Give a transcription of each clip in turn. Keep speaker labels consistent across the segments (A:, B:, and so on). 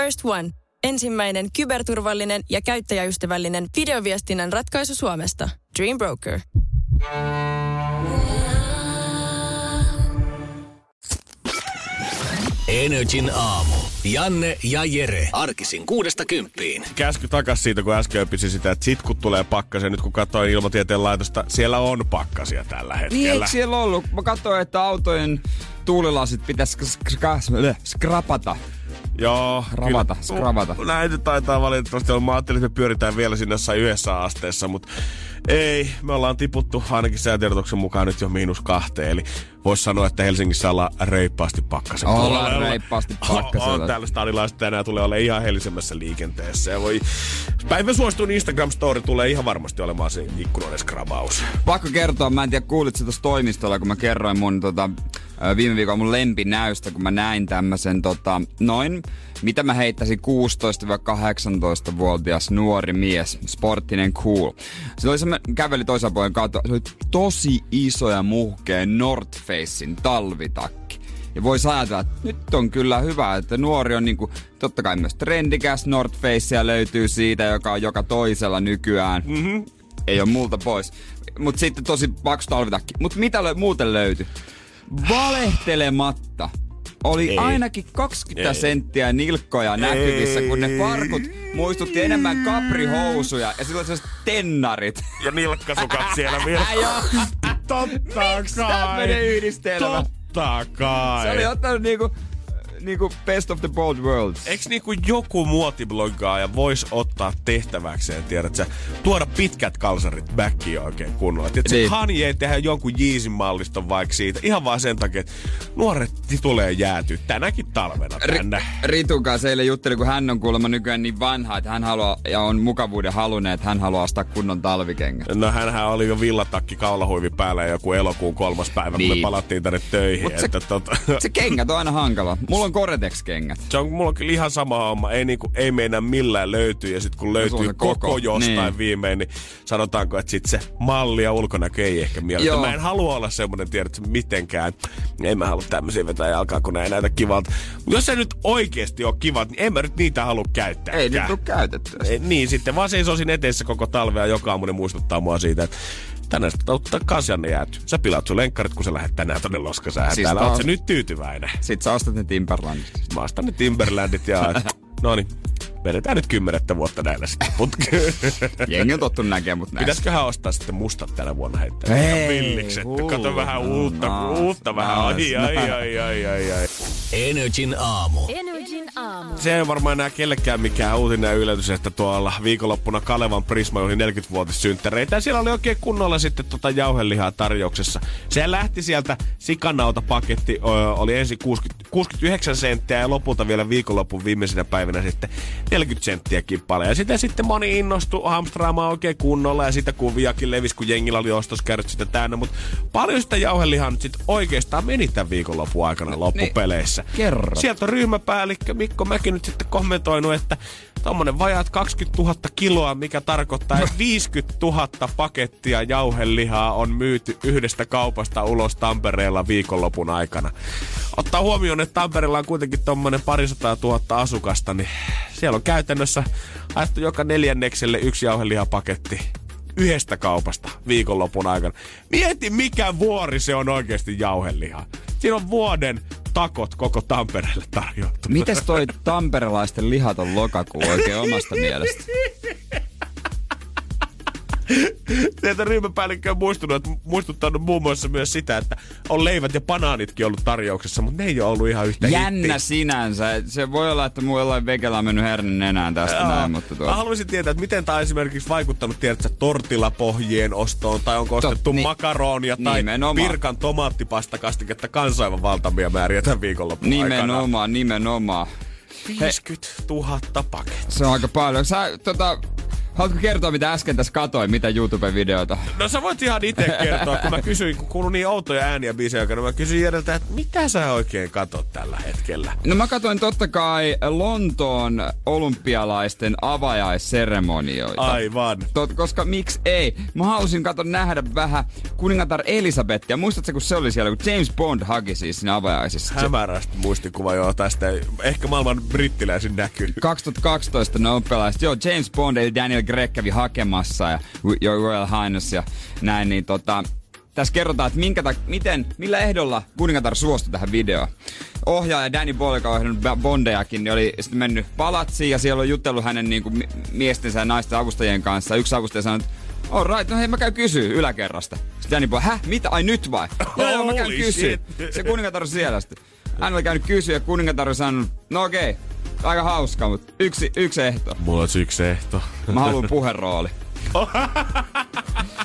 A: First One. Ensimmäinen kyberturvallinen ja käyttäjäystävällinen videoviestinnän ratkaisu Suomesta. Dream Broker.
B: Energin aamu. Janne ja Jere. Arkisin kuudesta kymppiin.
C: Käsky takas siitä, kun äsken opisi sitä, että sit kun tulee pakkasia, nyt kun katsoin ilmatieteen laitosta, siellä on pakkasia tällä
D: Niin,
C: hetkellä.
D: eikö siellä ollut? Mä katsoin, että autojen tuulilasit pitäisi sk- sk- skrapata.
C: Joo,
D: Ravata,
C: kyllä.
D: skravata.
C: Näitä taitaa valitettavasti olla. Mä ajattelin, että me pyöritään vielä sinne jossain yhdessä asteessa, mutta ei. Me ollaan tiputtu ainakin säätiedotuksen mukaan nyt jo miinus kahteen. Eli voisi sanoa, että Helsingissä ollaan reippaasti pakkasen
D: Ollaan reippaasti
C: On,
D: pakkasella.
C: on täällä stadilaiset tänään tulee olemaan ihan helisemmässä liikenteessä. Ja voi... Päivän suosituin Instagram-story tulee ihan varmasti olemaan se ikkunoiden skrabaus.
D: Pakko kertoa, mä en tiedä kuulit sitä tuossa toimistolla, kun mä kerroin mun tota, viime viikolla mun lempinäystä, kun mä näin tämmösen tota, noin, mitä mä heittäisin 16-18-vuotias nuori mies, sporttinen cool. Se oli semmoinen, käveli toisen puolen kautta, se oli tosi iso ja muhkea North Facein talvitakki. Ja voisi ajatella, että nyt on kyllä hyvä, että nuori on niinku, totta kai myös trendikäs North Facea löytyy siitä, joka on joka toisella nykyään. Mm-hmm. Ei ole multa pois. Mut sitten tosi paksu talvitakki. Mut mitä lö- muuten löytyi? Valehtelematta. Oli
C: Ei.
D: ainakin 20
C: Ei.
D: senttiä nilkkoja näkyvissä, kun ne farkut muistutti enemmän kaprihousuja ja silloin sellaiset tennarit.
C: Ja nilkkasukat siellä vielä. Totta
D: tämmönen yhdistelmä.
C: Totta kai.
D: Se oli ottanut niinku, niinku best of the both worlds.
C: Eiks niinku joku muotibloggaaja vois ottaa tehtäväkseen, tiedät sä, tuoda pitkät kalsarit backiin oikein kunnolla. Tiedät
D: Niin.
C: niin. Kanye tehdä jonkun Jeezin malliston vaikka siitä, ihan vaan sen takia, että nuoret tulee jäätyä tänäkin talvena tänne.
D: Ritun kanssa eilen juttelin, kun hän on kuulemma nykyään niin vanha, että hän haluaa ja on mukavuuden halunnut, että hän haluaa ostaa kunnon talvikengät.
C: No hänhän oli jo villatakki kaulahuivi päällä joku elokuun kolmas päivä, kun
D: Niin.
C: me palattiin tänne töihin.
D: Mut se-
C: että tota,
D: Se kengät on aina hankala. Mulla on Gore-Tex-kengät.
C: se on, mulla on kyllä ihan sama homma. Ei, niinku, ei meinaa millään löytyy. Ja sitten kun
D: on
C: löytyy
D: se
C: koko,
D: koko.
C: jostain
D: Niin.
C: viimein, niin sanotaanko, että sit se malli ja ulkonäkö ei ehkä.
D: Joo.
C: Mä en halua olla semmoinen, tiedät mitenkään. En mä halua tämmöisiä vetää jalkaa, kun ei näytä kivalta. Mut jos se nyt oikeesti on kivat, niin en mä nyt niitä halua käyttää.
D: Ei nyt tule käytettyä.
C: Ei, niin, sitten vaan seisoisin eteessä koko talvea joka aamu, muistuttaa mua siitä, että tänään sitä ottaa kansianne jääty. Sä pilaat sun lenkkarit, kun sä lähdet tänään tonne loskasäähän.
D: Siis
C: Täällä
D: taas-
C: oot sä nyt tyytyväinen.
D: Sitten sä ostat ne Timberlandit.
C: Mä ostan ne Timberlandit ja... no niin, vedetään nyt kymmenettä vuotta näillä sitten putkeen.
D: Jengi on tottunut näkemään mut näissä.
C: Pitäisiköhän ostaa sitten mustat tänä vuonna heittää?
D: Hei,
C: Ihan villikset.
D: huu,
C: Kato vähän
D: no,
C: uutta,
D: nice,
C: uutta vähän. Ai,
D: nice,
C: ai, ai, ai, ai, ai.
B: Energin aamu.
E: Energin aamu.
C: Se ei varmaan enää kellekään mikään uutinen ja yllätys, että tuolla viikonloppuna Kalevan Prisma oli 40-vuotissynttäreitä. Ja siellä oli oikein kunnolla sitten tota jauhelihaa tarjouksessa. Se lähti sieltä sikanautapaketti, oli ensin 60, 69 senttiä ja lopulta vielä viikonlopun viimeisenä päivänä sitten 40 senttiä kippale. Ja sitten sitten moni innostui hamstraamaan oikein kunnolla ja sitä kuviakin levisi, kun jengillä oli ostoskärryt sitä täynnä. Mutta paljon sitä jauhelihaa nyt sitten oikeastaan meni tämän viikonlopun aikana loppupeleissä.
D: kerro.
C: Sieltä on ryhmäpäällikkö Mikko Mäki nyt sitten kommentoinut, että tommonen vajaat 20 000 kiloa, mikä tarkoittaa, että 50 000 pakettia jauhelihaa on myyty yhdestä kaupasta ulos Tampereella viikonlopun aikana. Ottaa huomioon, että Tampereella on kuitenkin tommonen parisataa tuhatta asukasta, niin siellä on käytännössä haettu joka neljännekselle yksi jauhelihapaketti yhdestä kaupasta viikonlopun aikana. Mieti, mikä vuori se on oikeasti jauhelihaa. Siinä on vuoden takot koko Tampereelle tarjottu.
D: Mites toi tamperelaisten lihaton lokakuu oikein omasta mielestä?
C: Sieltä ryhmäpäällikkö on muistunut, että muistuttanut muun muassa myös sitä, että on leivät ja banaanitkin ollut tarjouksessa, mutta ne ei ole ollut ihan yhtä
D: Jännä
C: hittiä.
D: sinänsä. Se voi olla, että mulla jollain vekellä on mennyt hernen nenään tästä näin, mutta tuo...
C: Mä haluaisin tietää, että miten tämä on esimerkiksi vaikuttanut, tiedätkö, tortilapohjien ostoon, tai onko
D: Tot-
C: ostettu
D: ni-
C: makaronia tai
D: nimenomaan.
C: pirkan tomaattipastakastiketta kanssa aivan valtavia määriä tämän viikonlopun aikana.
D: Nimenomaan, nimenomaan.
C: 50 000 pakettia.
D: Se on aika paljon. Sä, tota, Haluatko kertoa, mitä äsken tässä katoin, mitä YouTube-videota?
C: No sä voit ihan itse kertoa, kun mä kysyin, kun kuului niin outoja ääniä biisejä aikana, mä kysyin Jereltä, että mitä sä oikein katot tällä hetkellä?
D: No mä katsoin totta kai Lontoon olympialaisten avajaisseremonioita.
C: Aivan.
D: Tot, koska miksi ei? Mä halusin kato nähdä vähän kuningatar Elisabettia. Muistatko, kun se oli siellä, kun James Bond haki siis siinä avajaisissa?
C: Hämärästi muistikuva joo tästä. Ehkä maailman brittiläisin näkyy.
D: 2012 ne opelaiset. Joo, James Bond eli Daniel Gregg kävi hakemassa ja Your Royal Highness ja näin, niin tota, tässä kerrotaan, että minkä ta- miten, millä ehdolla kuningatar suostui tähän videoon. Ohjaaja Danny Boyle, joka on ohjannut Bondejakin, niin oli sitten mennyt palatsiin ja siellä on jutellut hänen niin kuin, miestensä ja naisten avustajien kanssa. Yksi avustaja sanoi, että All right, no hei mä käyn kysyä yläkerrasta. Sitten Danny Boyle, häh, mitä, ai nyt vai? joo, mä käyn kysyä. Se kuningatar on siellä sitten. Hän oli käynyt kysyä ja kuningatar on sanonut, no okei, okay, aika hauska, mutta yksi, yksi ehto.
C: Mulla on yksi ehto.
D: Mä haluan puherooli.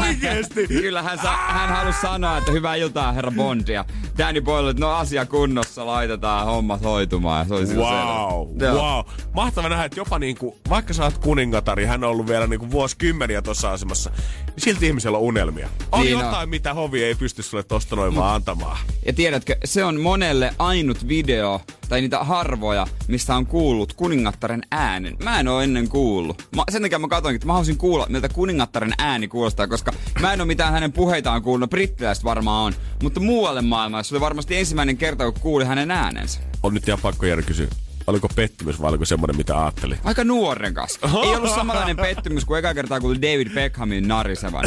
C: Oikeesti?
D: Kyllä hän, sa- hän halusi sanoa, että hyvää iltaa herra Bondia. Danny Boyle, että no asia kunnossa, laitetaan hommat hoitumaan. Ja se oli
C: wow, wow. Mahtava nähdä, että jopa niinku, vaikka sä oot kuningatari, hän on ollut vielä niinku vuosikymmeniä tuossa asemassa, niin silti ihmisellä on unelmia. On niin jotain, on. mitä hovi ei pysty sulle tosta noin vaan antamaan.
D: Ja tiedätkö, se on monelle ainut video, tai niitä harvoja, mistä on kuullut kuningattaren äänen. Mä en oo ennen kuullut. Mä, sen takia mä katsoinkin, että mä haluaisin kuulla, miltä kuningattaren ääni kuulostaa, koska mä en oo mitään hänen puheitaan kuullut. Brittiläiset varmaan on. Mutta muualle maailmassa oli varmasti ensimmäinen kerta, kun kuuli hänen äänensä.
C: On nyt ihan pakko jäädä kysyä. Oliko pettymys vai oliko semmoinen, mitä ajattelin?
D: Aika nuorenkas. Ei ollut samanlainen pettymys kuin eka kertaa kuuli David Beckhamin narisevan.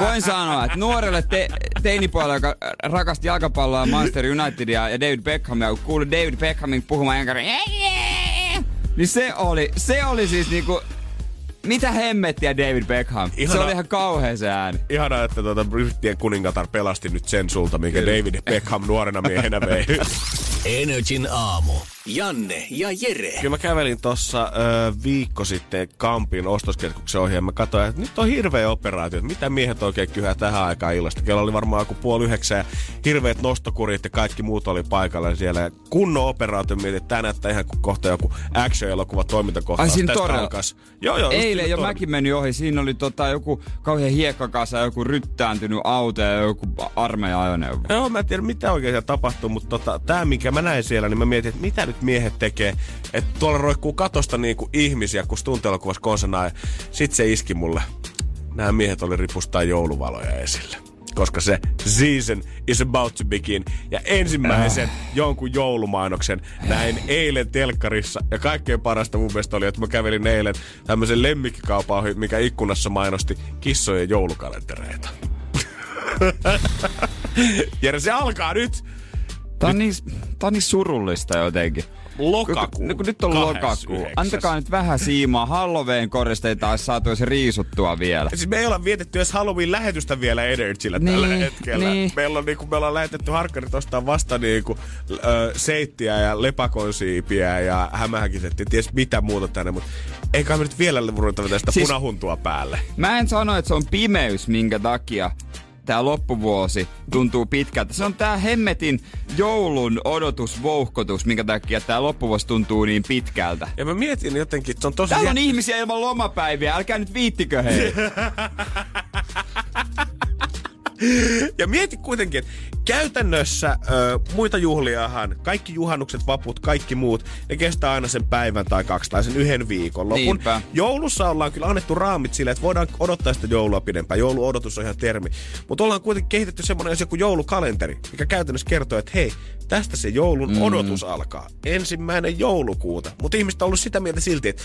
D: Voin sanoa, että nuorelle te- teinipuolelle, joka rakasti jalkapalloa, Manchester Unitedia ja David Beckhamia, kun kuuli David Beckhamin puhumaan enkä niin se oli, se oli siis niinku mitä hemmettiä David Beckham? Ihana, se oli ihan kauhea se ääni.
C: Ihana, että tuota Brittien kuningatar pelasti nyt sen sulta, minkä Kyllä. David Beckham nuorena miehenä vei.
B: Energin aamu. Janne ja Jere.
C: Kyllä mä kävelin tuossa viikko sitten Kampin ostoskeskuksen ohi ja mä katsoin, että nyt on hirveä operaatio. Mitä miehet oikein kyhää tähän aikaan illasta? Kello oli varmaan joku puoli yhdeksän ja hirveät nostokurit ja kaikki muut oli paikalla siellä. Ja kunnon operaatio mietin, että tämä näyttää ihan kuin kohta joku action-elokuva toimintakohtaus.
D: Ai siinä torilla? Joo, joo. Eilen jo torilla. mäkin meni ohi. Siinä oli tota joku kauhean hiekkakasa, joku ryttääntynyt auto ja joku armeija-ajoneuvo.
C: Joo, mä en tiedä mitä oikein siellä tapahtuu, mutta tota, tämä mikä mä näin siellä, niin mä mietin, että mitä nyt miehet tekee. Että tuolla roikkuu katosta niinku ihmisiä, kun tuntelokuvassa konsana ja sit se iski mulle. Nämä miehet oli ripustaa jouluvaloja esille koska se season is about to begin. Ja ensimmäisen äh. jonkun joulumainoksen näin eilen telkkarissa. Ja kaikkein parasta mun mielestä oli, että mä kävelin eilen tämmöisen lemmikkikaupan ohi, mikä ikkunassa mainosti kissojen joulukalentereita. ja se alkaa nyt.
D: Tää on, niin, tää on niin surullista jotenkin.
C: Lokakuu.
D: Kun, kun nyt on lokakuu. Antakaa nyt vähän siimaa. Halloween koristeita olisi saatu jos riisuttua vielä.
C: Siis me ei olla vietetty edes Halloween-lähetystä vielä Energyllä niin, tällä hetkellä. Niin. Meillä on, niin kuin, me ollaan lähetetty harkkarit ostaa vasta niin kuin, ö, seittiä ja lepakonsiipiä ja hämähäkisetti. Ties mitä muuta tänne, mutta eikä me nyt vielä ruveta tästä siis, punahuntua päälle.
D: Mä en sano, että se on pimeys, minkä takia tämä loppuvuosi tuntuu pitkältä. Se on tämä hemmetin joulun odotusvouhkotus, minkä takia tämä loppuvuosi tuntuu niin pitkältä.
C: Ja mä mietin jotenkin, että se on tosi...
D: Täällä on ihmisiä ilman lomapäiviä, älkää nyt viittikö hei.
C: ja mieti kuitenkin, että käytännössä ö, muita juhliahan, kaikki juhannukset, vaput, kaikki muut, ne kestää aina sen päivän tai kaksi tai sen yhden viikon lopun. Niinpä. Joulussa ollaan kyllä annettu raamit sille, että voidaan odottaa sitä joulua pidempään. Jouluodotus on ihan termi. Mutta ollaan kuitenkin kehitetty semmoinen asia kuin joulukalenteri, mikä käytännössä kertoo, että hei, tästä se joulun mm. odotus alkaa. Ensimmäinen joulukuuta. Mutta ihmiset on ollut sitä mieltä silti, että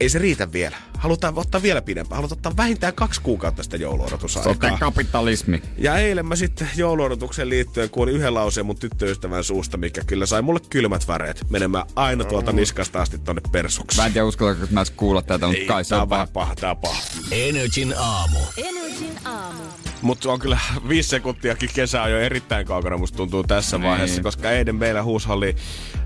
C: ei se riitä vielä. Halutaan ottaa vielä pidempään. Halutaan ottaa vähintään kaksi kuukautta sitä jouluodotusaikaa.
D: Sote kapitalismi.
C: Ja eilen mä sitten jouluodotuksen liittyen kuulin yhden lauseen mun tyttöystävän suusta, mikä kyllä sai mulle kylmät väreet menemään aina tuolta mm. niskasta asti tonne persuksi.
D: Mä en tiedä uskallanko mä kuulla tätä, mutta kai se on
C: paha. paha. Tää on paha.
B: Energin aamu.
C: Energin aamu. Mutta on kyllä viisi sekuntiakin kesää jo erittäin kaukana, musta tuntuu tässä niin. vaiheessa, koska eilen meillä huushalli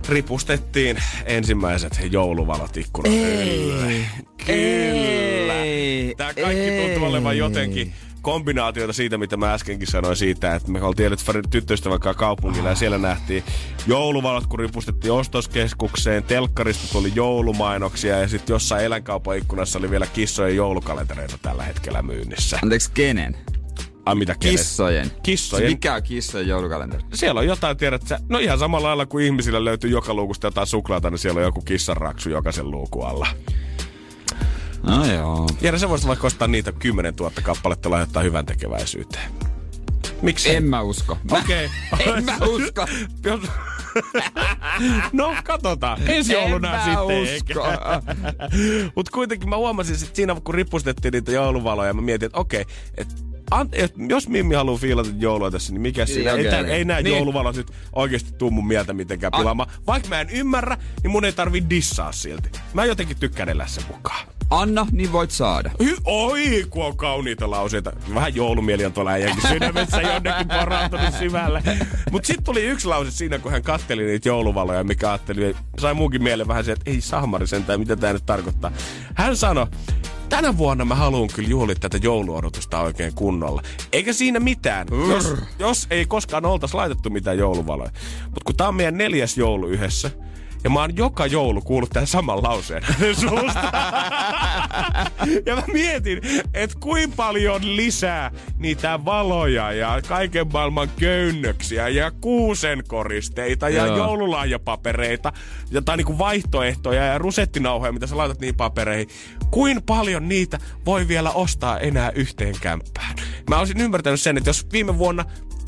C: ripustettiin ensimmäiset jouluvalot ikkunan Ei. Kyllä. Ei. Tää kaikki ei. tuntuu olevan jotenkin kombinaatiota siitä, mitä mä äskenkin sanoin siitä, että me oltiin tiedät tyttöystävän kaupungilla ja siellä nähtiin jouluvalot, kun ripustettiin ostoskeskukseen, telkkarista tuli joulumainoksia ja sitten jossain eläinkaupan ikkunassa oli vielä kissojen joulukalentereita tällä hetkellä myynnissä.
D: Anteeksi, kenen?
C: Ai mitä?
D: Kissojen.
C: Kissojen.
D: Se mikä on kissojen joulukalenteri?
C: Siellä on jotain, tiedät sä, no ihan samalla lailla kuin ihmisillä löytyy joka luukusta jotain suklaata, niin siellä on joku kissanraksu jokaisen luukun alla.
D: No joo.
C: Jere, sä voisit vaikka ostaa niitä 10 000 kappaletta lahjoittaa hyvän tekeväisyyteen. Miksi?
D: En mä usko.
C: Okei. Okay.
D: en mä usko.
C: No, katsotaan. Ensi jouluna
D: En
C: sitten.
D: usko.
C: Mutta kuitenkin mä huomasin, että siinä kun ripustettiin niitä jouluvaloja, mä mietin, että okei, että An, et, jos Mimmi haluaa fiilata joulua tässä, niin mikä siinä?
D: Okei,
C: ei,
D: okei.
C: ei nämä
D: Niin.
C: jouluvalot nyt oikeasti tuu mun mieltä mitenkään pilaamaan. Vaikka mä en ymmärrä, niin mun ei tarvi dissaa silti. Mä jotenkin tykkään elää sen mukaan.
D: Anna, niin voit saada.
C: Hy- Oi, kun on kauniita lauseita. Vähän joulumieli on tuolla äijänkin sydämessä jonnekin porautunut syvälle. Mut sitten tuli yksi lause siinä, kun hän katteli niitä jouluvaloja, mikä ajatteli, sai muunkin mieleen vähän se, että ei sahmari sentään, mitä tämä nyt tarkoittaa. Hän sanoi, tänä vuonna mä haluan kyllä juhlia tätä jouluodotusta oikein kunnolla. Eikä siinä mitään, jos, jos ei koskaan oltaisi laitettu mitään jouluvaloja. Mutta kun tää on meidän neljäs joulu yhdessä, ja mä oon joka joulu kuullut tämän saman lauseen suusta. ja mä mietin, että kuinka paljon lisää niitä valoja ja kaiken maailman köynnöksiä ja kuusenkoristeita ja
D: Joo.
C: joululahjapapereita ja tai niinku vaihtoehtoja ja rusettinauhoja, mitä sä laitat niihin papereihin. Kuinka paljon niitä voi vielä ostaa enää yhteen kämppään? Mä olisin ymmärtänyt sen, että jos viime vuonna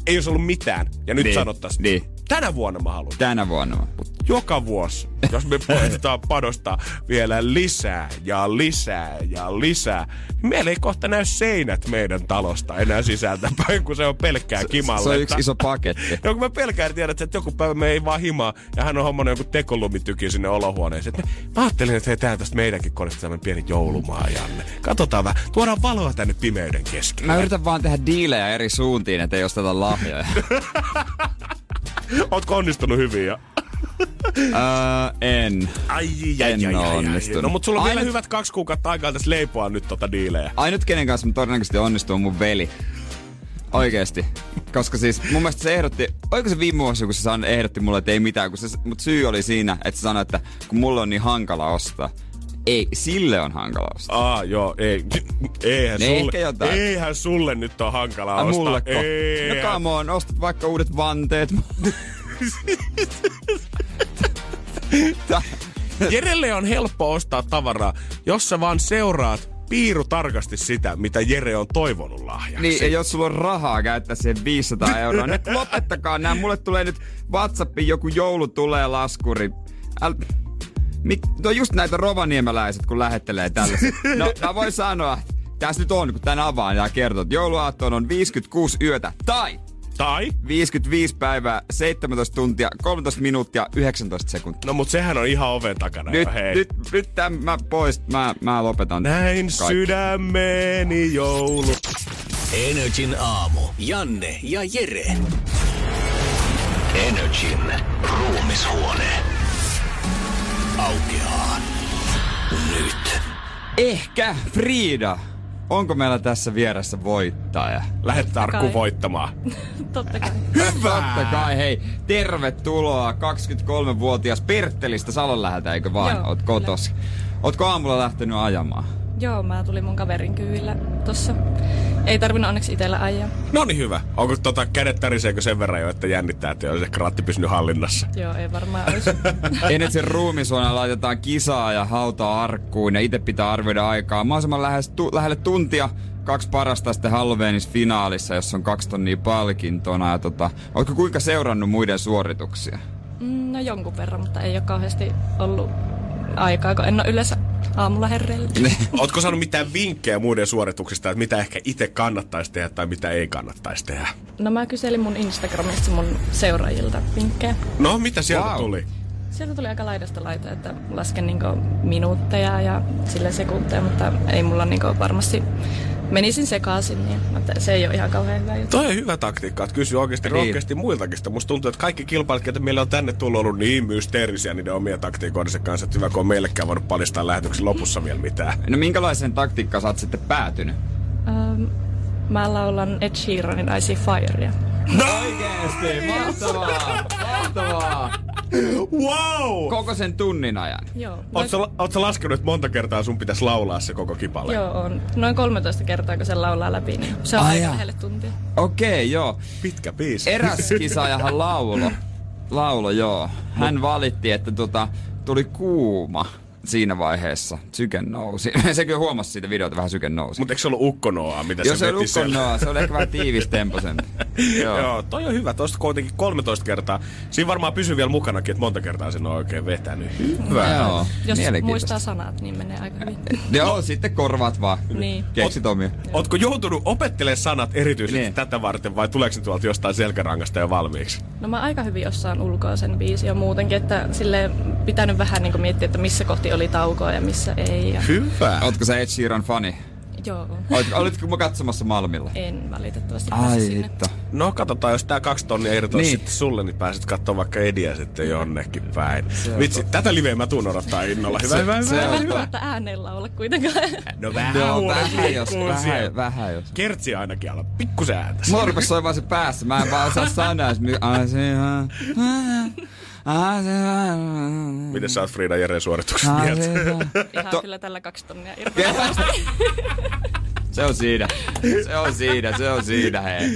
C: ei olisi ollut mitään ja nyt
D: Niin,
C: sanottaisiin,
D: niin.
C: Tänä vuonna mä haluan
D: Tänä vuonna.
C: joka vuosi, jos me koetetaan panostaa vielä lisää ja lisää ja lisää, niin meillä ei kohta näy seinät meidän talosta enää sisältäpäin, kun se on pelkkää kimalletta.
D: Se on yksi iso paketti.
C: No kun mä pelkään, tiedät, että joku päivä me ei vaan himaa ja hän on hommannut joku tekolumitykin sinne olohuoneeseen. Me, mä ajattelin, että hei, tää tästä meidänkin kodista tämmönen pieni joulumaa, Janne. Katsotaan vähän. Tuodaan valoa tänne pimeyden keskelle.
D: Mä yritän vaan tehdä diilejä eri suuntiin, ettei osteta lahjoja.
C: Ootko onnistunut hyvin jo?
D: öö, en.
C: Ai, ai,
D: En
C: ai, ai, ai.
D: onnistunut.
C: No mutta sulla on vielä
D: Ainut-
C: hyvät kaksi kuukautta aikaa tässä leipoa nyt tota diilejä.
D: Ainut kenen kanssa mä todennäköisesti onnistuu on mun veli. Oikeesti. Koska siis mun mielestä se ehdotti, oiko se viime vuosi, kun se ehdotti mulle, että ei mitään, kun se, mut syy oli siinä, että se sanoi, että kun mulle on niin hankala ostaa. Ei, sille on hankala ostaa.
C: Aa, joo, ei. Eihän
D: Ne
C: sulle,
D: ehkä jotain.
C: eihän sulle nyt on hankalaa
D: Ai
C: ostaa.
D: mulleko?
C: Eihän.
D: No come on, ostat vaikka uudet vanteet.
C: Jerelle on helppo ostaa tavaraa, jos sä vaan seuraat piiru tarkasti sitä, mitä Jere on toivonut lahjaksi.
D: Niin, ja jos sulla on rahaa käyttää siihen 500 euroa, nyt lopettakaa nämä. Mulle tulee nyt Whatsappiin joku joulu tulee laskuri. Äl... Mik... No just näitä rovaniemeläiset, kun lähettelee tällaiset. No, mä voin sanoa, tässä nyt on, kun tän avaan ja kertoo, että jouluaattoon on 56 yötä tai
C: Tai?
D: 55 päivää, 17 tuntia, 13 minuuttia, 19 sekuntia.
C: No mut sehän on ihan oven takana
D: Nyt,
C: jo, hei.
D: nyt, nyt tämän mä pois, mä, mä lopetan.
C: Näin
D: kaikki.
C: sydämeni joulu.
B: Energin aamu. Janne ja Jere. Energin ruumishuone. Aukeaa. Nyt.
D: Ehkä Frida. Onko meillä tässä vieressä voittaja?
C: Lähet Tarkku voittamaan.
E: Totta kai.
D: Totta kai, hei. Tervetuloa 23-vuotias Perttelistä Salonläheltä, eikö vaan?
E: Joo,
D: Oot
E: kyllä.
D: kotos. Ootko aamulla lähtenyt ajamaan?
E: Joo, mä tulin mun kaverin kyydillä tossa. Ei tarvinnut onneksi itellä ajaa.
C: No niin hyvä. Onko tota kädet täriseekö sen verran jo, että jännittää, että olisi ehkä ratti pysynyt hallinnassa?
E: Joo, ei varmaan olisi.
D: Ennen sen ruumisuona laitetaan kisaa ja hautaa arkkuun ja itse pitää arvioida aikaa. Mahdollisimman lähes, tu, lähelle tuntia kaksi parasta sitten Halloweenis finaalissa, jossa on kaksi tonnia palkintona. Ja tota, ootko kuinka seurannut muiden suorituksia?
E: Mm, no jonkun verran, mutta ei ole kauheasti ollut aikaa, kun en ole yleensä aamulla herreillä.
C: Ootko saanut mitään vinkkejä muiden suorituksista, että mitä ehkä itse kannattaisi tehdä tai mitä ei kannattaisi tehdä?
E: No mä kyselin mun Instagramista mun seuraajilta vinkkejä.
C: No, mitä sieltä
D: Wow.
C: tuli?
E: Sieltä tuli aika laidasta laita, että lasken niinku minuutteja ja sille sekunteja, mutta ei mulla niinku varmasti menisin sekaisin, niin mutta se ei ole ihan kauhean hyvä juttu.
C: Toi on hyvä taktiikka, että kysyy oikeasti
D: Niin.
C: rohkeasti muiltakin. sitä. Musta tuntuu, että kaikki kilpailijat, joita meillä on tänne tullut, ollut niin mysteerisiä niiden omia taktiikoidensa kanssa, että hyvä, kun on meillekään voinut paljastaa lähetyksen lopussa vielä mitään.
D: No minkälaiseen taktiikkaan sä oot sitten päätynyt?
E: Ähm, Mä laulan Ed Sheeranin I See Firea.
D: Oikeesti, mahtavaa, mahtavaa.
C: Wow!
D: Koko sen tunnin ajan.
E: Joo.
C: Oot sä, oot sä laskenut, että monta kertaa sun pitäisi laulaa se koko kipale?
E: Joo, on. Noin 13 kertaa, kun se laulaa läpi, niin se on
D: Ai
E: aika lähelle tuntia.
D: Okei, joo.
C: Pitkä biisi.
D: Eräs kisaajahan laulo. Laulo, joo. Hän valitti, että tota, tuli kuuma siinä vaiheessa. Syke nousi. se kyllä huomasi siitä videota, vähän syke nousi.
C: Mutta eikö se ollut ukkonoa, mitä
D: Joo,
C: se
D: se
C: siellä?
D: ukkonnoa. Se oli ehkä vähän tiivistempoisempi.
C: Joo.
D: Joo.
C: Joo, toi on hyvä. Tosta kuitenkin 13 kertaa. Siinä varmaan pysyy vielä mukanakin, että monta kertaa sen on oikein vetänyt. Hyvä.
D: Joo,
E: Jos muistaa sanat, niin menee aika hyvin.
D: Joo, sitten korvaat vaan.
E: Niin.
D: Keksit omia.
C: Ootko joutunut opettelemaan sanat erityisesti
D: Niin.
C: tätä varten vai tuleeko ne tuolta jostain selkärangasta jo valmiiksi?
E: No mä aika hyvin osaan ulkoa sen biisin jo muutenkin, että sille pitänyt vähän niin miettiä, että missä kohti oli taukoa ja missä ei. Ja...
C: Hyvä.
D: Ootko sä Ed Sheeran fani?
E: Joo.
D: Olit, olitko mä katsomassa Malmilla?
E: En valitettavasti
D: Ai
E: sinne.
C: No katsotaan, jos tää kaksi tonnia irtoisi
D: Niin.
C: sitten sulle, niin pääset katsomaan vaikka Ediä sitten jonnekin päin. Vitsi, tätä liveä mä tuun odottaa innolla. Hyvä, hyvä, hyvä.
D: se
E: Mä
D: on hyvä.
E: välttämättä äänellä olla kuitenkaan.
C: No vähän huulet
D: vähän jos, vähän, vähän jos.
C: Kertsi ainakin ala pikkusen ääntä.
D: Mulla rupes soimaan se päässä, mä en vaan osaa sanoa.
C: Miten sä oot Frida Jeren suorituksesta
D: ai
C: mieltä?
E: Ihan
D: To-
E: kyllä tällä kaksi tonnia irtoa.
D: Se on siinä. Se on siinä, se on siinä, hei.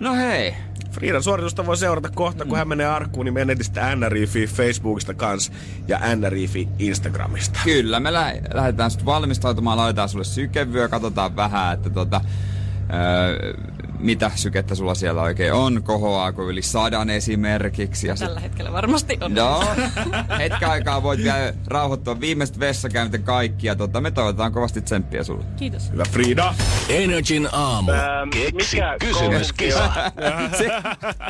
D: No hei.
C: Friidan suoritusta voi seurata kohta, kun hän menee arkkuun, niin menee sitä NRIFI Facebookista kans ja NRIFI Instagramista.
D: Kyllä, me lä- lähdetään sitten valmistautumaan, laitetaan sulle sykevyö, katsotaan vähän, että tota, öö, mitä sykettä sulla siellä oikein on, kohoaako yli sadan esimerkiksi. Ja sit,
E: Tällä hetkellä varmasti on.
D: no, hetken aikaa voit vielä rauhoittua viimeiset vessakäynnit kaikki ja tota, me toivotaan kovasti tsemppiä sulle.
E: Kiitos.
C: Hyvä Frida.
B: Energin aamu.
F: Ähm,
B: Keksi
F: mikä
B: kysymyskisa.
D: Se,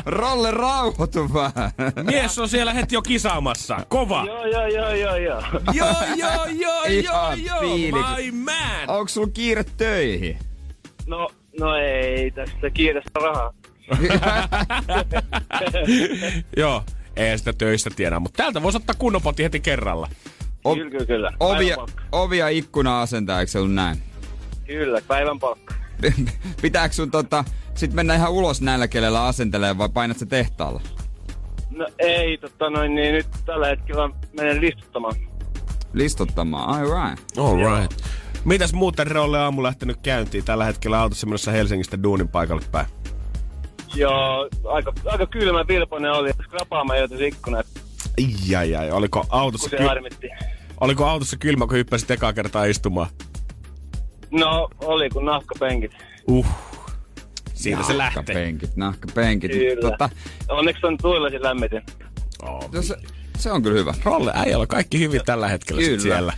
D: Rolle rauhoitu vähän.
C: Mies on siellä heti jo kisaamassa. Kova.
F: Joo, joo, joo, joo, joo.
C: joo, joo, joo, joo, joo. My man.
D: Onko sulla kiire töihin?
F: No, no ei, tästä kiirestä rahaa.
C: Joo, ei sitä töistä tiedä, mutta täältä voisi ottaa kunnon potti heti kerralla.
D: O-
F: Kyllä, kyllä, kyllä.
D: Ovia, ovia ikkuna asentaa, eikö se ollut näin?
F: Kyllä, päivän palkka.
D: Pitääkö sun tota, sit mennä ihan ulos näillä kelellä asentelee vai painat se tehtaalla?
F: No ei, totta noin, niin nyt tällä hetkellä menen listuttamaan.
D: Listottamaan, ai right.
C: All right. Mitäs muuten Rolle aamu lähtenyt käyntiin tällä hetkellä autossa menossa Helsingistä duunin paikalle päin?
F: Joo, aika, aika kylmä vilponen oli, skrapaamaan joutuisi ikkunat,
C: Ai, ai, ai. Oliko autossa,
F: se
C: ky- oliko autossa kylmä, kun hyppäsit ekaa kertaa istumaan?
F: No, oli kun nahkapenkit.
C: Uh. Siinä se lähtee.
D: Nahkapenkit, nahkapenkit.
F: Kyllä.
D: Tota,
F: Onneksi on tuillasi lämmitin.
C: Oh.
D: se, se on kyllä hyvä.
C: Rolle, äijällä on kaikki hyvin tällä hetkellä siellä.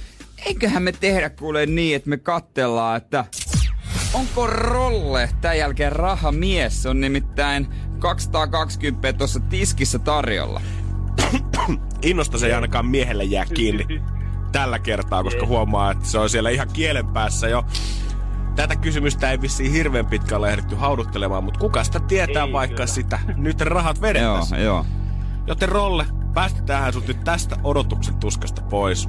D: Eiköhän me tehdä kuule niin, että me kattellaan, että onko Rolle tämän jälkeen rahamies? Se on nimittäin 220 tuossa tiskissä tarjolla.
C: Innosta se ei ainakaan miehelle jää kiinni tällä kertaa, koska huomaa, että se on siellä ihan kielen päässä jo. Tätä kysymystä ei vissiin hirveän pitkälle ehditty hauduttelemaan, mutta kuka sitä tietää
F: Ei
C: vaikka
F: kyllä.
C: sitä. Nyt rahat
D: Joo,
C: vedettäisiin.
D: joo.
C: Joten Rolle, päästetään sut nyt tästä odotuksen tuskasta pois.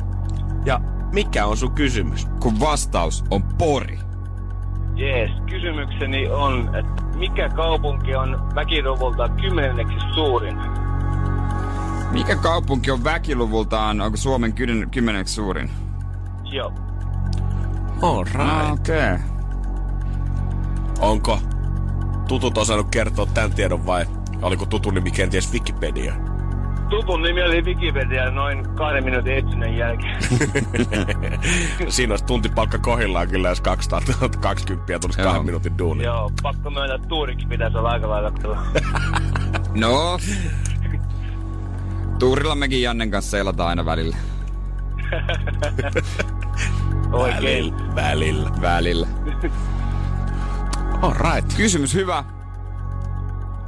C: Ja mikä on sun kysymys?
D: Kun vastaus on Pori.
F: Jees, kysymykseni on, että mikä kaupunki on väkiluvulta kymmenenneksi suurin?
D: Mikä kaupunki on väkiluvultaan, onko Suomen kymmen- kymmeneksi suurin?
F: Joo.
C: All right.
D: Okei. Okay.
C: Onko tutut osannut kertoa tämän tiedon vai oliko tutun nimi kenties Wikipedia?
F: Tutun nimi oli Wikipedia noin kahden minuutin etsinnän jälkeen.
C: Siinä olisi tuntipalkka kohillaan kyllä, jos 220 tulisi
D: Joo.
C: kahden minuutin duuni.
F: Joo, pakko myöntää, että tuurikin pitäisi olla aika lailla.
D: No. Tuurilla mekin Jannen kanssa seilataan aina välillä.
F: Oikein.
C: Välillä. Välillä.
D: Välillä.
C: All right.
D: Kysymys hyvä.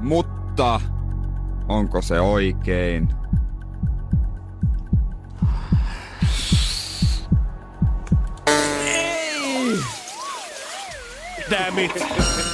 D: Mutta onko se oikein?
C: Damn it.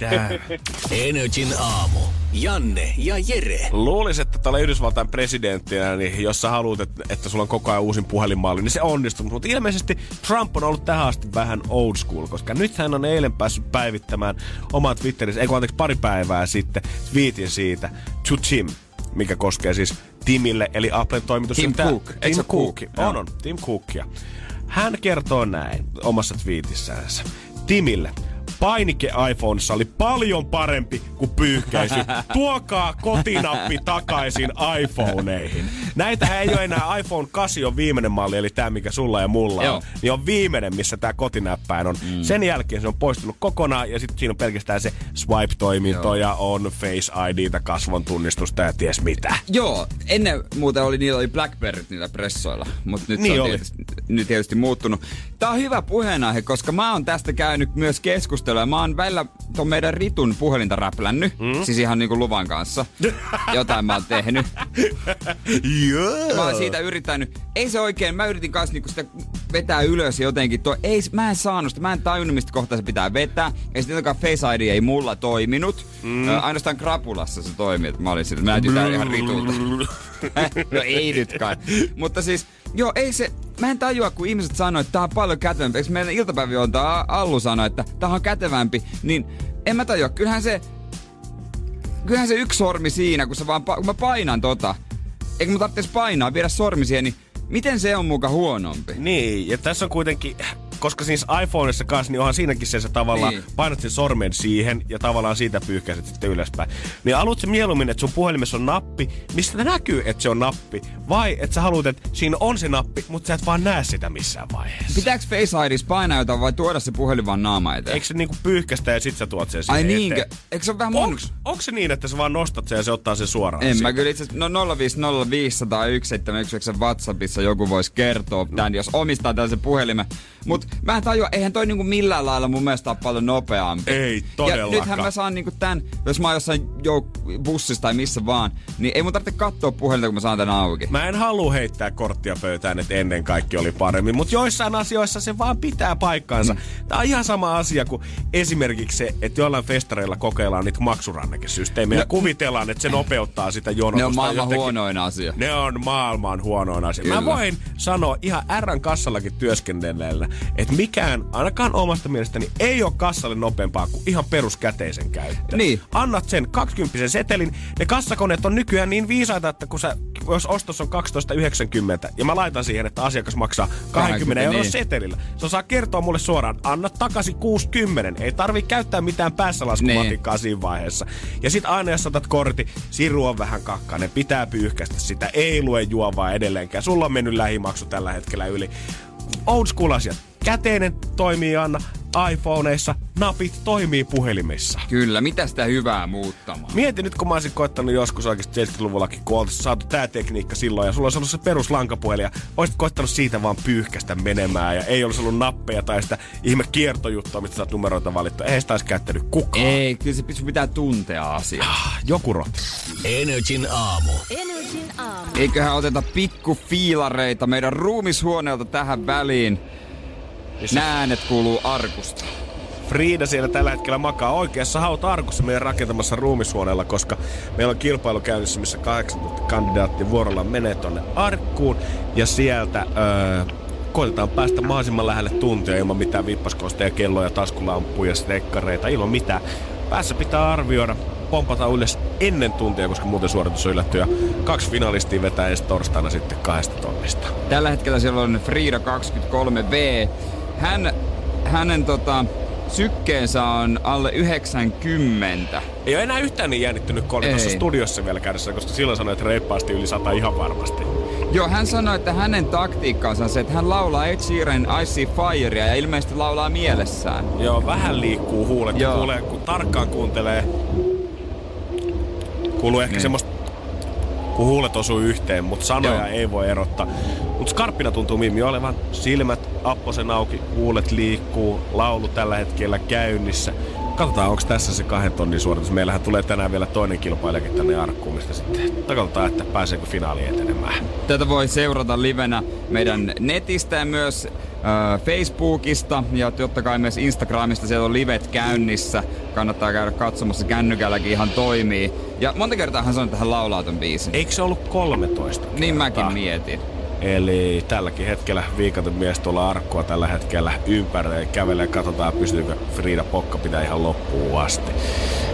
C: Damn.
B: Energin aamu. Janne ja Jere.
C: Luulisin, että tällä Yhdysvaltain presidenttinä, niin jos sä haluat, että, että sulla on koko ajan uusin puhelinmalli, niin se onnistuu. Mutta ilmeisesti Trump on ollut tähän asti vähän old school, koska nyt hän on eilen päässyt päivittämään oman Twitterissä, ei kun anteeksi pari päivää sitten, tweetin siitä, to Tim, mikä koskee siis Timille, eli Applen toimitus.
D: Tim Cook.
C: Tim Cook.
D: Cook?
C: On, on. Tim Cookia. Hän kertoo näin omassa tweetissäänsä. Timille. Painike iPhoneissa oli paljon parempi kuin pyyhkäisy. Tuokaa kotinappi takaisin iPhoneihin. Näitähän ei ole enää iPhone 8 on viimeinen malli, eli tämä mikä sulla ja mulla
D: Joo.
C: on. Niin on viimeinen, missä tämä kotinäppäin on. Mm. Sen jälkeen se on poistunut kokonaan ja sitten siinä on pelkästään se swipe-toiminto ja on Face IDtä, kasvon tunnistusta ja ties mitä.
D: Joo, ennen muuten oli, niillä oli Blackberryt niillä pressoilla, mutta nyt
C: Niin
D: se on
C: oli.
D: tietysti, nyt tietysti muuttunut. Tää on hyvä puheenaihe, koska mä oon tästä käynyt myös keskustelua. Mä oon välillä ton meidän Ritun puhelinta räplännyt, mm? siis ihan niinku luvan kanssa. Jotain mä oon tehnyt.
C: Joo.
D: Mä oon siitä yrittänyt. Ei se oikein, mä yritin kanssa niinku sitä vetää ylös jotenkin. Toi, ei, mä en saanut sitä, mä en tajunnut mistä kohtaa se pitää vetää. Ja sitten Face ID ei mulla toiminut. Mm. Ainoastaan krapulassa se toimi, että mä olin sillä, mä näytin tää ihan ritulta. no ei nyt kai. Mutta siis, joo, ei se, mä en tajua, kun ihmiset sanoo, että tää on paljon kätevämpi. Eikö meidän iltapäiväjuontaja Allu sanoi, että tää on kätevämpi, niin en mä tajua. Kyllähän se, kyllähän se yksi sormi siinä, kun, se vaan, kun mä painan tota, eikä mun tarvitsisi painaa, viedä sormi siihen, niin miten se on muka huonompi?
C: Niin, ja tässä on kuitenkin, koska siis iPhoneissa kanssa, niin onhan siinäkin se, se tavallaan
D: Niin.
C: niin. painat sen sormen siihen ja tavallaan siitä pyyhkäiset sitten ylöspäin. Niin haluatko mieluummin, että sun puhelimessa on nappi, mistä näkyy, että se on nappi, vai että sä haluat, että siinä on se nappi, mutta sä et vaan näe sitä missään vaiheessa.
D: Pitääkö Face IDs painaa jotain vai tuoda se puhelin vaan naama eteen?
C: Eikö se niinku pyyhkästä ja sit sä tuot sen
D: Ai niinkö?
C: eteen?
D: Eikö se ole vähän mun...
C: Onks se niin, että sä vaan nostat sen ja se ottaa sen suoraan?
D: En
C: siitä?
D: mä kyllä itse no 050501719 WhatsAppissa joku voisi kertoa tän, jos omistaa tällaisen puhelimen. Mut mä en tajua, eihän toi niinku millään lailla mun mielestä ole paljon nopeampi.
C: Ei
D: Ja
C: todellakaan.
D: nythän mä saan niinku tän, jos mä oon jossain jouk- bussissa tai missä vaan, niin ei mun tarvitse katsoa puhelinta, kun mä saan tän auki.
C: Mä en halua heittää korttia pöytään, että ennen kaikki oli paremmin, mutta joissain asioissa se vaan pitää paikkaansa.
D: Mm.
C: Tää on ihan sama asia kuin esimerkiksi se, että jollain festareilla kokeillaan niitä maksurannekesysteemejä ja kuvitellaan, että se nopeuttaa sitä jonotusta.
D: Ne on maailman
C: jotenkin.
D: huonoin asia.
C: Ne on maailman huonoin asia.
D: Kyllä.
C: Mä voin sanoa ihan Rn kassallakin työskennelleellä, että mikään, ainakaan omasta mielestäni, ei ole kassalle nopeampaa kuin ihan peruskäteisen käyttö.
D: Niin.
C: Annat sen 20 setelin. Ne kassakoneet on nykyään niin viisaita, että kun sä, jos ostos on 12,90 ja mä laitan siihen, että asiakas maksaa 20
D: 20,
C: euroa
D: niin.
C: setelillä. Se saa kertoa mulle suoraan, anna takaisin 60. Ei tarvi käyttää mitään päässälaskumatikkaa
D: Niin.
C: siinä vaiheessa. Ja sit aina jos otat kortti, siru on vähän kakkainen, pitää pyyhkästä sitä, ei lue juovaa edelleenkään. Sulla on mennyt lähimaksu tällä hetkellä yli. Old school asiat. Käteinen toimii Anna iPhoneissa, napit toimii puhelimissa.
D: Kyllä, mitä sitä hyvää muuttamaan?
C: Mieti nyt, kun mä olisin koittanut joskus oikeasti 70-luvullakin, kun oltaisiin saatu tää tekniikka silloin ja sulla olisi ollut se peruslankapuhelin ja olisit koittanut siitä vaan pyyhkästä menemään ja ei olisi ollut nappeja tai sitä ihme kiertojuttua, mistä sä oot numeroita valittu. Ei sitä olisi käyttänyt kukaan.
D: Ei, kyllä se pitää tuntea asia.
C: Joku roti.
B: Energin aamu.
G: Energin aamu.
D: Eiköhän oteta pikku fiilareita meidän ruumishuoneelta tähän väliin. Nämä äänet kuuluu arkusta.
C: Frida siellä tällä hetkellä makaa oikeassa hauta-arkussa meidän rakentamassa ruumishuoneella, koska meillä on kilpailu käynnissä, missä 18 kandidaatti vuorolla menee tonne arkkuun. Ja sieltä öö, koitetaan päästä mahdollisimman lähelle tuntia ilman mitään vippaskosteja, kelloja, taskulampuja, stekkareita, ilman mitään. Päässä pitää arvioida, pompata ylös ennen tuntia, koska muuten suoritus on yllätty. Ja kaksi finalistia vetää ensi torstaina sitten kahdesta tonnista.
D: Tällä hetkellä siellä on Frida 23V. Hän, hänen tota, sykkeensä on alle 90.
C: Ei ole enää yhtään niin jännittynyt, kun oli
D: Ei.
C: tuossa studiossa vielä kädessä, koska silloin sanoi, että reippaasti yli sata ihan varmasti.
D: Joo, hän sanoi, että hänen taktiikkaansa on se, että hän laulaa Ed Sheeran I See Firea ja ilmeisesti laulaa mielessään.
C: Joo, vähän liikkuu huulet.
D: Joo.
C: Kuulee, kun tarkkaan kuuntelee, kuuluu ehkä
D: niin.
C: semmoista, kun huulet osuu yhteen, mutta sanoja
D: Joo.
C: Ei voi erottaa. Mutta skarppina tuntuu Mimmi olevan. Silmät apposen auki, huulet liikkuu, laulu tällä hetkellä käynnissä. Katsotaan, onko tässä se kahden tonnin suoritus. Meillähän tulee tänään vielä toinen kilpailijakin tänne arkkuun, mistä sitten katsotaan, että pääseekö finaali etenemään.
D: Tätä voi seurata livenä meidän netistä ja myös Facebookista ja totta kai myös Instagramista. Siellä on livet käynnissä. Kannattaa käydä katsomassa. Kännykälläkin ihan toimii. Ja monta kertaa hän sanoi, että hän laulaa ton biisin.
C: Eikö se ollut 13 kertaa?
D: Niin mäkin mietin.
C: Eli tälläkin hetkellä viikaton mies tuolla arkkua tällä hetkellä ympäri kävelee. Katsotaan, pystyykö Frida Pokka pitää ihan loppuun asti.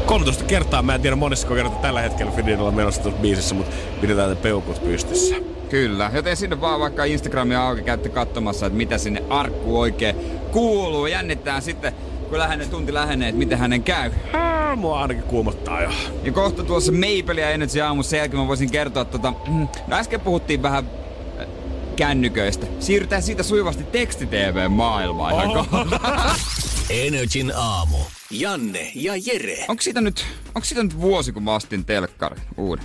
C: 13 kertaa, mä en tiedä monessa kertaa tällä hetkellä Fridalla menossa tuossa biisissä, mutta pidetään ne peukut pystyssä.
D: Kyllä, joten sinne vaan vaikka Instagramia auki käytte katsomassa, että mitä sinne arkku oikein kuuluu. Jännittää sitten, kun lähenee, tunti lähenee, että miten hänen käy.
C: Ah, Mua ainakin kuumottaa jo.
D: Ja kohta tuossa Maple ja Energy aamussa sen jälkeen mä voisin kertoa, tota, mm, no äsken puhuttiin vähän äh, kännyköistä. Siirrytään siitä sujuvasti teksti-tv-maailmaan ihan kohta.
B: Energin aamu. Janne ja Jere.
D: Onko siitä nyt, onko siitä nyt vuosi, kun mä ostin telkkari uuden?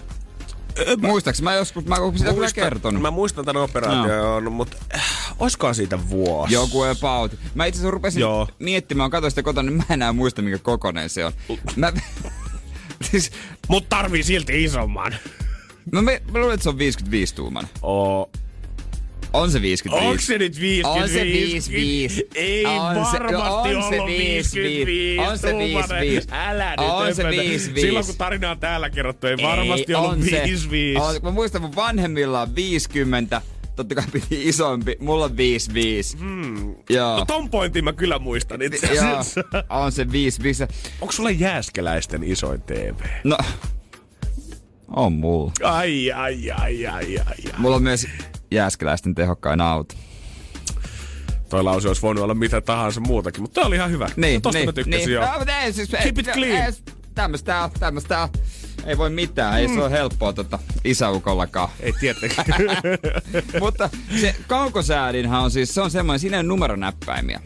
D: Muistaaks mä joskus, mä oon sitä kyllä kertonut.
C: Mä muistan tämän operaation, no. mutta äh, oiskohan siitä vuosi?
D: Joku about. Mä itse asiassa rupesin
C: Joo.
D: miettimään, katsoin sitä kotona, niin mä en enää muista, minkä kokonen se on. Mä, siis,
C: Mut tarvii silti isomman.
D: mä, mä, mä luulen, että se on 55 tuuman.
C: Oo.
D: On se 55.
C: Onko se nyt 55?
D: On se 55.
C: Ei
D: On se-
C: varmasti
D: on
C: ollut 55.
D: 55. On se
C: tuumainen.
D: 55.
C: Älä nyt
D: On se
C: höpötä.
D: 55.
C: Silloin kun tarina on täällä kerrottu, ei, varmasti
D: Ei,
C: ollut
D: on se.
C: 55.
D: On, mä muistan, mun vanhemmilla on 50. Totta kai piti isompi. Mulla on 55. Hmm. Joo.
C: No ton pointin mä kyllä muistan itse asiassa.
D: on se 55.
C: Onko sulla jääskeläisten isoin TV?
D: No, on mulla.
C: Ai, ai, ai, ai, ai, ai.
D: Mulla on myös Jääskeläisten tehokkain auto.
C: Toi lause olisi voinut olla mitä tahansa muutakin, mutta tää oli ihan hyvä.
D: Niin,
C: Tosta
D: niin,
C: mä tykkäsin
D: niin.
C: joo.
D: No, ei, siis,
C: Keep it clean.
D: Ei, tämmöstä tämmöstä. Ei voi mitään, ei se ole helppoa tota isäukollakaan.
C: Ei tietenkään.
D: Mutta se kaukosäädinhän on siis, se on semmoinen, siinä ei numeronäppäimiä.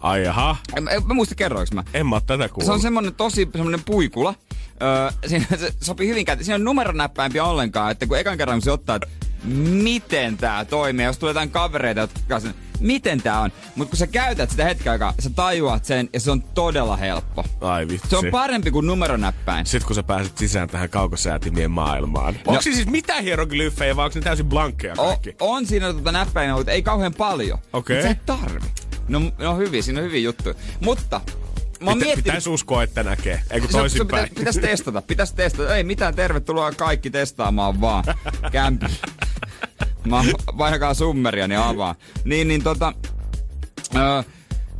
C: ai jaha,
D: En, mä, mä muista kerroinko mä.
C: en mä tätä
D: Se on
C: kuullut.
D: semmoinen tosi semmoinen puikula. Öö, siinä se sopii hyvin käyttää. Siinä on numeronäppäimpiä ollenkaan, että kun ekan kerran kun se ottaa, että miten tää toimii, jos tulee jotain kavereita, jotka sen, miten tää on. Mutta kun sä käytät sitä hetken aikaa, sä tajuat sen ja se on todella helppo.
C: Ai vitsi.
D: Se on parempi kuin numeronäppäin.
C: Sitten kun sä pääset sisään tähän kaukosäätimien maailmaan. No. Onko siis mitään hieroglyffejä vai onko ne täysin blankkeja
D: O,
C: kaikki?
D: on siinä tota näppäimiä, mutta ei kauhean paljon.
C: Okei.
D: Mut Sä et tarvi. No, no hyvin, siinä on hyvin juttu. Mutta mä oon
C: Pitä,
D: miettinyt...
C: pitäisi uskoa, että näkee. Ei kun
D: Se- se
C: toisinpäin.
D: Pitäisi, pitäisi testata, pitäisi testata. Ei mitään, tervetuloa kaikki testaamaan vaan. Kämpi. Mä vaihdakaa summeria, niin avaa. Niin, niin tota... Öö,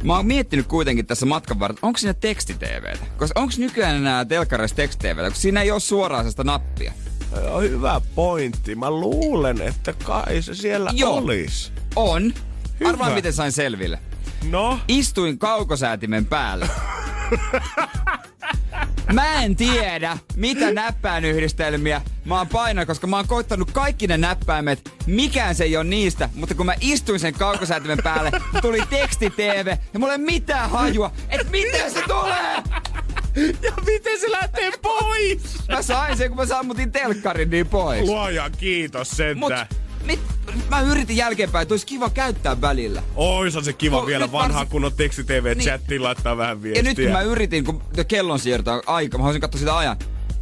D: Mä oon miettinyt kuitenkin tässä matkan varrella, onko siinä teksti-TVtä? Koska onko nykyään enää telkkareissa teksti-TVtä? Koska siinä ei ole suoraan sitä nappia.
C: Joo, hyvä pointti. Mä luulen, että kai se siellä
D: Joo.
C: olisi.
D: On.
C: Hyvä.
D: Arvaa miten sain selville.
C: No,
D: Istuin kaukosäätimen päällä. Mä en tiedä, mitä näppäinyhdistelmiä mä oon painanut, koska mä oon koittanut kaikki ne näppäimet. Mikään se ei ole niistä, mutta kun mä istuin sen kaukosäätimen päälle, tuli teksti-TV ja mulla ei mitään hajua, että miten se tulee!
C: ja miten se lähtee pois?
D: Mä sain sen, kun mä sammutin telkkarin niin pois.
C: Luoja kiitos sentään.
D: Mut mit, mä yritin jälkeenpäin, että olisi kiva käyttää välillä.
C: Ois on se kiva
D: No,
C: vielä
D: nyt
C: vanhaa
D: varsin-
C: kunnon teksti-TV-chattiin laittaa vähän
D: Ja
C: viestiä.
D: nyt kun mä yritin, kun kellon siirtää aika, mä haluaisin katsoa sitä ajan.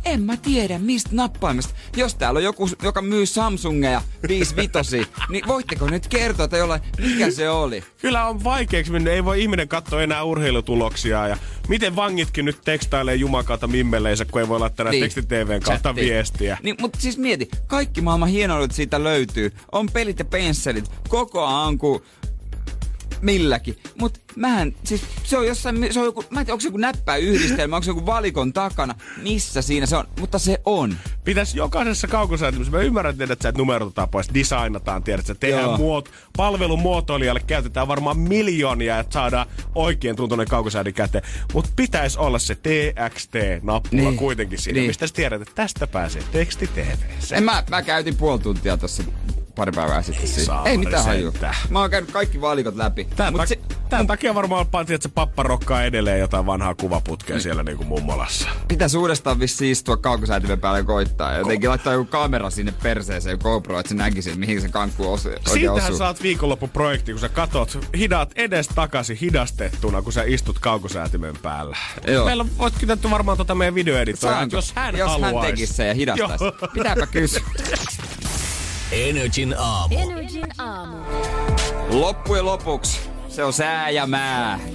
D: En mä tiedä mistä nappaimesta. Jos täällä on joku, joka myy Samsungeja 55, niin voitteko nyt kertoa, että jollain, mikä se oli?
C: Kyllä on vaikeaksi mennyt. Ei voi ihminen katsoa enää urheilutuloksia. Ja miten vangitkin nyt tekstailee jumakauta mimmeleensä, kun ei voi laittaa niin. teksti-TVn kautta
D: Chattiin.
C: viestiä.
D: Niin, mutta siis mieti, kaikki maailman hienoudet siitä löytyy. On pelit ja pensselit, koko ajan kuin milläkin. Mut mähän, siis se on jossain, se on joku, mä en tiedä, onko se joku näppäyhdistelmä, onko se joku valikon takana, missä siinä se on, mutta se on.
C: Pitäisi jokaisessa kaukosäätimessä, mä ymmärrän, tiedät, sä, että numerotetaan pois, designataan, tiedät, sä, tehdään muot, palvelumuotoilijalle käytetään varmaan miljoonia, että saadaan oikein tuntunen kaukosäädin käteen. Mutta pitäisi olla se TXT-nappula
D: Niin.
C: kuitenkin siinä,
D: Niin.
C: mistä sä tiedät, että tästä pääsee teksti TV.
D: Mä, mä käytin puoli tuntia tuossa pari päivää sitten siinä.
C: saa
D: Ei mitään hajua. Mä oon käynyt kaikki valikot läpi.
C: Tämän,
D: Mut
C: tak-
D: se,
C: tämän takia varmaan pantiin, että se pappa rokkaa edelleen jotain vanhaa kuvaputkea siellä niin kuin mummolassa.
D: pitäisi uudestaan vissiin istua kaukosäätimen päälle ja koittaa. Ja jotenkin laittaa joku kamera sinne perseeseen GoPro, että se näkisi, mihin se kankku osu, oikein
C: Siitähän
D: osuu.
C: saat viikonloppuprojekti, kun sä katot hidat edes takaisin hidastettuna, kun sä istut kaukosäätimen päällä.
D: Joo.
C: Meillä voit kytätty varmaan tota meidän videoeditoja, jos hän
D: jos
C: haluaisi.
D: hän tekisi sen ja hidastaisi. Pitääpä kysyä.
B: Energin aamu.
G: Energin aamu.
D: Loppujen lopuksi Se on sää ja mää.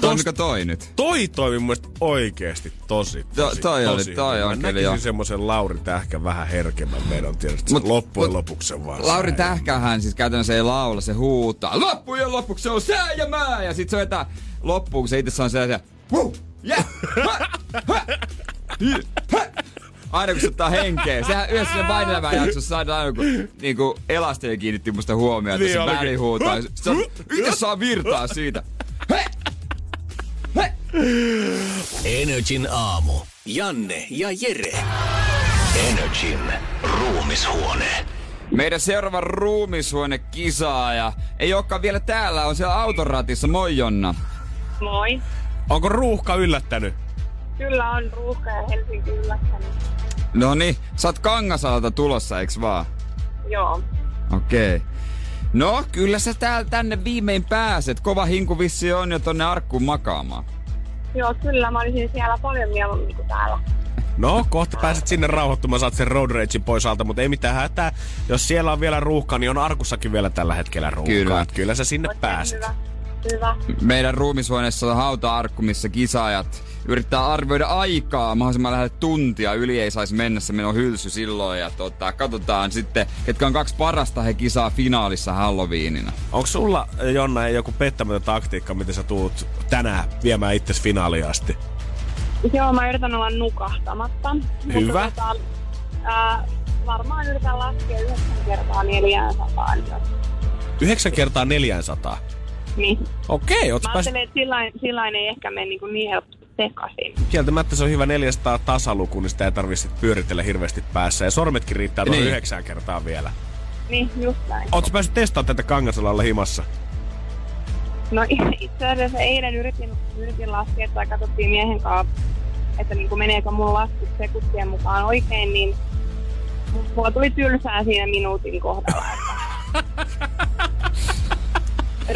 D: Toimiko toi nyt?
C: Toi toimi mun mielestä oikeesti tosi, tosi,
D: To- toi oli-
C: tosi
D: toi
C: hyvin.
D: on
C: Mä
D: kyllä
C: näkisin
D: jo.
C: semmoisen Lauri Tähkän vähän herkemmän meidän tietysti.
D: Mut-
C: loppujen
D: mut-
C: lopuksi se vaan
D: Lauri. Tähkähän siis käytännössä ei laula, se huutaa. Loppujen lopuksi se on sää ja mää. Ja sit se vetää loppuun, kun se itse sanoo sellaisia. Woo! Yeah! Ha! Ha! Hi! Ha! Aina kun se ottaa henkeä. Sehän yhdessä sen Vainelämän jaksossa saadaan aina kun niinku Elasteen kiinnitti musta huomioon, että
C: Niin
D: se väli huutaa. Se on, itse saa virtaa siitä. He! He!
B: Energin aamu. Janne ja Jere. Energin ruumishuone.
D: Meidän seuraava ruumishuone kisaaja ei olekaan vielä täällä, on siellä autoratissa. Moi Jonna.
G: Moi.
C: Onko ruuhka yllättänyt?
G: Kyllä on ruuhka ja Helsinki yllättänyt.
D: No niin, sä oot Kangasalalta tulossa, eiks vaan?
G: Joo.
D: Okei. Okay. No, kyllä sä täällä tänne viimein pääset. Kova hinku vissi on jo tonne arkkuun makaamaan.
G: Joo, kyllä. Mä olisin siellä paljon mieluummin kuin täällä.
C: No, kohta pääset sinne rauhoittumaan, saat sen road ragein pois alta, mutta ei mitään hätää. Jos siellä on vielä ruuhka, niin on Arkussakin vielä tällä hetkellä ruuhkaa.
D: Kyllä.
C: Kyllä, kyllä sä sinne
G: Oikein
C: pääset.
G: Hyvä. Hyvä.
D: Meidän ruumishuoneessa on hauta-arkku, missä kisaajat yrittää arvioida aikaa mahdollisimman lähelle tuntia. Yli ei saisi mennä, se menee hylsy silloin. Ja tota, katsotaan sitten, ketkä on kaksi parasta, he kisaa finaalissa Halloweenina.
C: Onko sulla, Jonna, joku pettämätön taktiikka, miten sä tuut tänään viemään itses finaaliin asti?
G: Joo, mä yritän olla nukahtamatta.
C: Hyvä.
G: Mutta, tota, ää, varmaan yritän laskea 9 kertaa 400.
C: Yhdeksän kertaa 400.
G: Niin.
C: Okei, oot
G: Mä
C: pääs...
G: ajattelen, että sillain, sillain ei ehkä mene niin, niin helposti sekaisin.
C: Kieltämättä se on hyvä 400 tasaluku, niin sitä ei tarvitse pyöritellä hirveästi päässä. Ja sormetkin riittää noin
D: Niin.
C: yhdeksän kertaa vielä.
G: Niin, just näin.
C: Ootko päässyt testaamaan tätä Kangasalalla himassa?
G: No itse asiassa eilen yritin, yritin laskea tai katsottiin miehen kanssa, että niin kuin meneekö mun laskut sekuntien mukaan oikein, niin mulla tuli tylsää siinä minuutin kohdalla.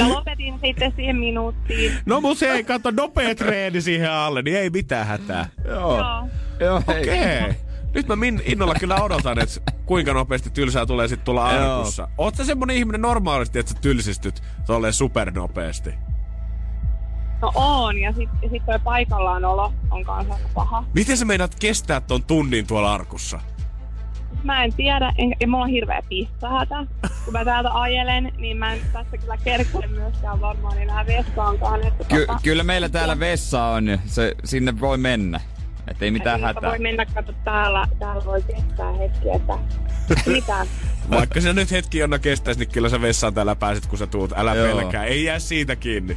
G: Lopetin sitten siihen minuuttiin.
C: No mut se ei kato nopea treeni siihen alle, niin ei mitään hätää.
D: Joo.
G: Joo.
D: Joo.
C: Okei. Okay. Nyt mä min, innolla kyllä odotan, että kuinka nopeasti tylsää tulee sitten tulla arkussa. Oot sä semmonen ihminen normaalisti, että sä tylsistyt tolleen supernopeasti?
G: No on, ja sitten sit toi paikallaan olo on kanssa paha.
C: Miten sä meinaat kestää ton tunnin tuolla arkussa?
G: Mä en tiedä, en, ja mulla on hirveä pissahätä. Kun mä täältä ajelen, niin mä en tässä kyllä kerkeä myöskään varmaan enää vessaankaan. Että
D: Ky-
G: tota,
D: kyllä meillä täällä vessa on, se, sinne voi mennä. Et ei mitään
G: Eli
D: hätää.
G: Voi mennä, kato täällä, täällä voi kestää hetki, että mitään.
C: Vaikka se nyt hetki jonna kestäisi, niin kyllä sä vessaan täällä pääset, kun sä tuut. Älä
D: Joo.
C: pelkää. Ei jää siitä kiinni.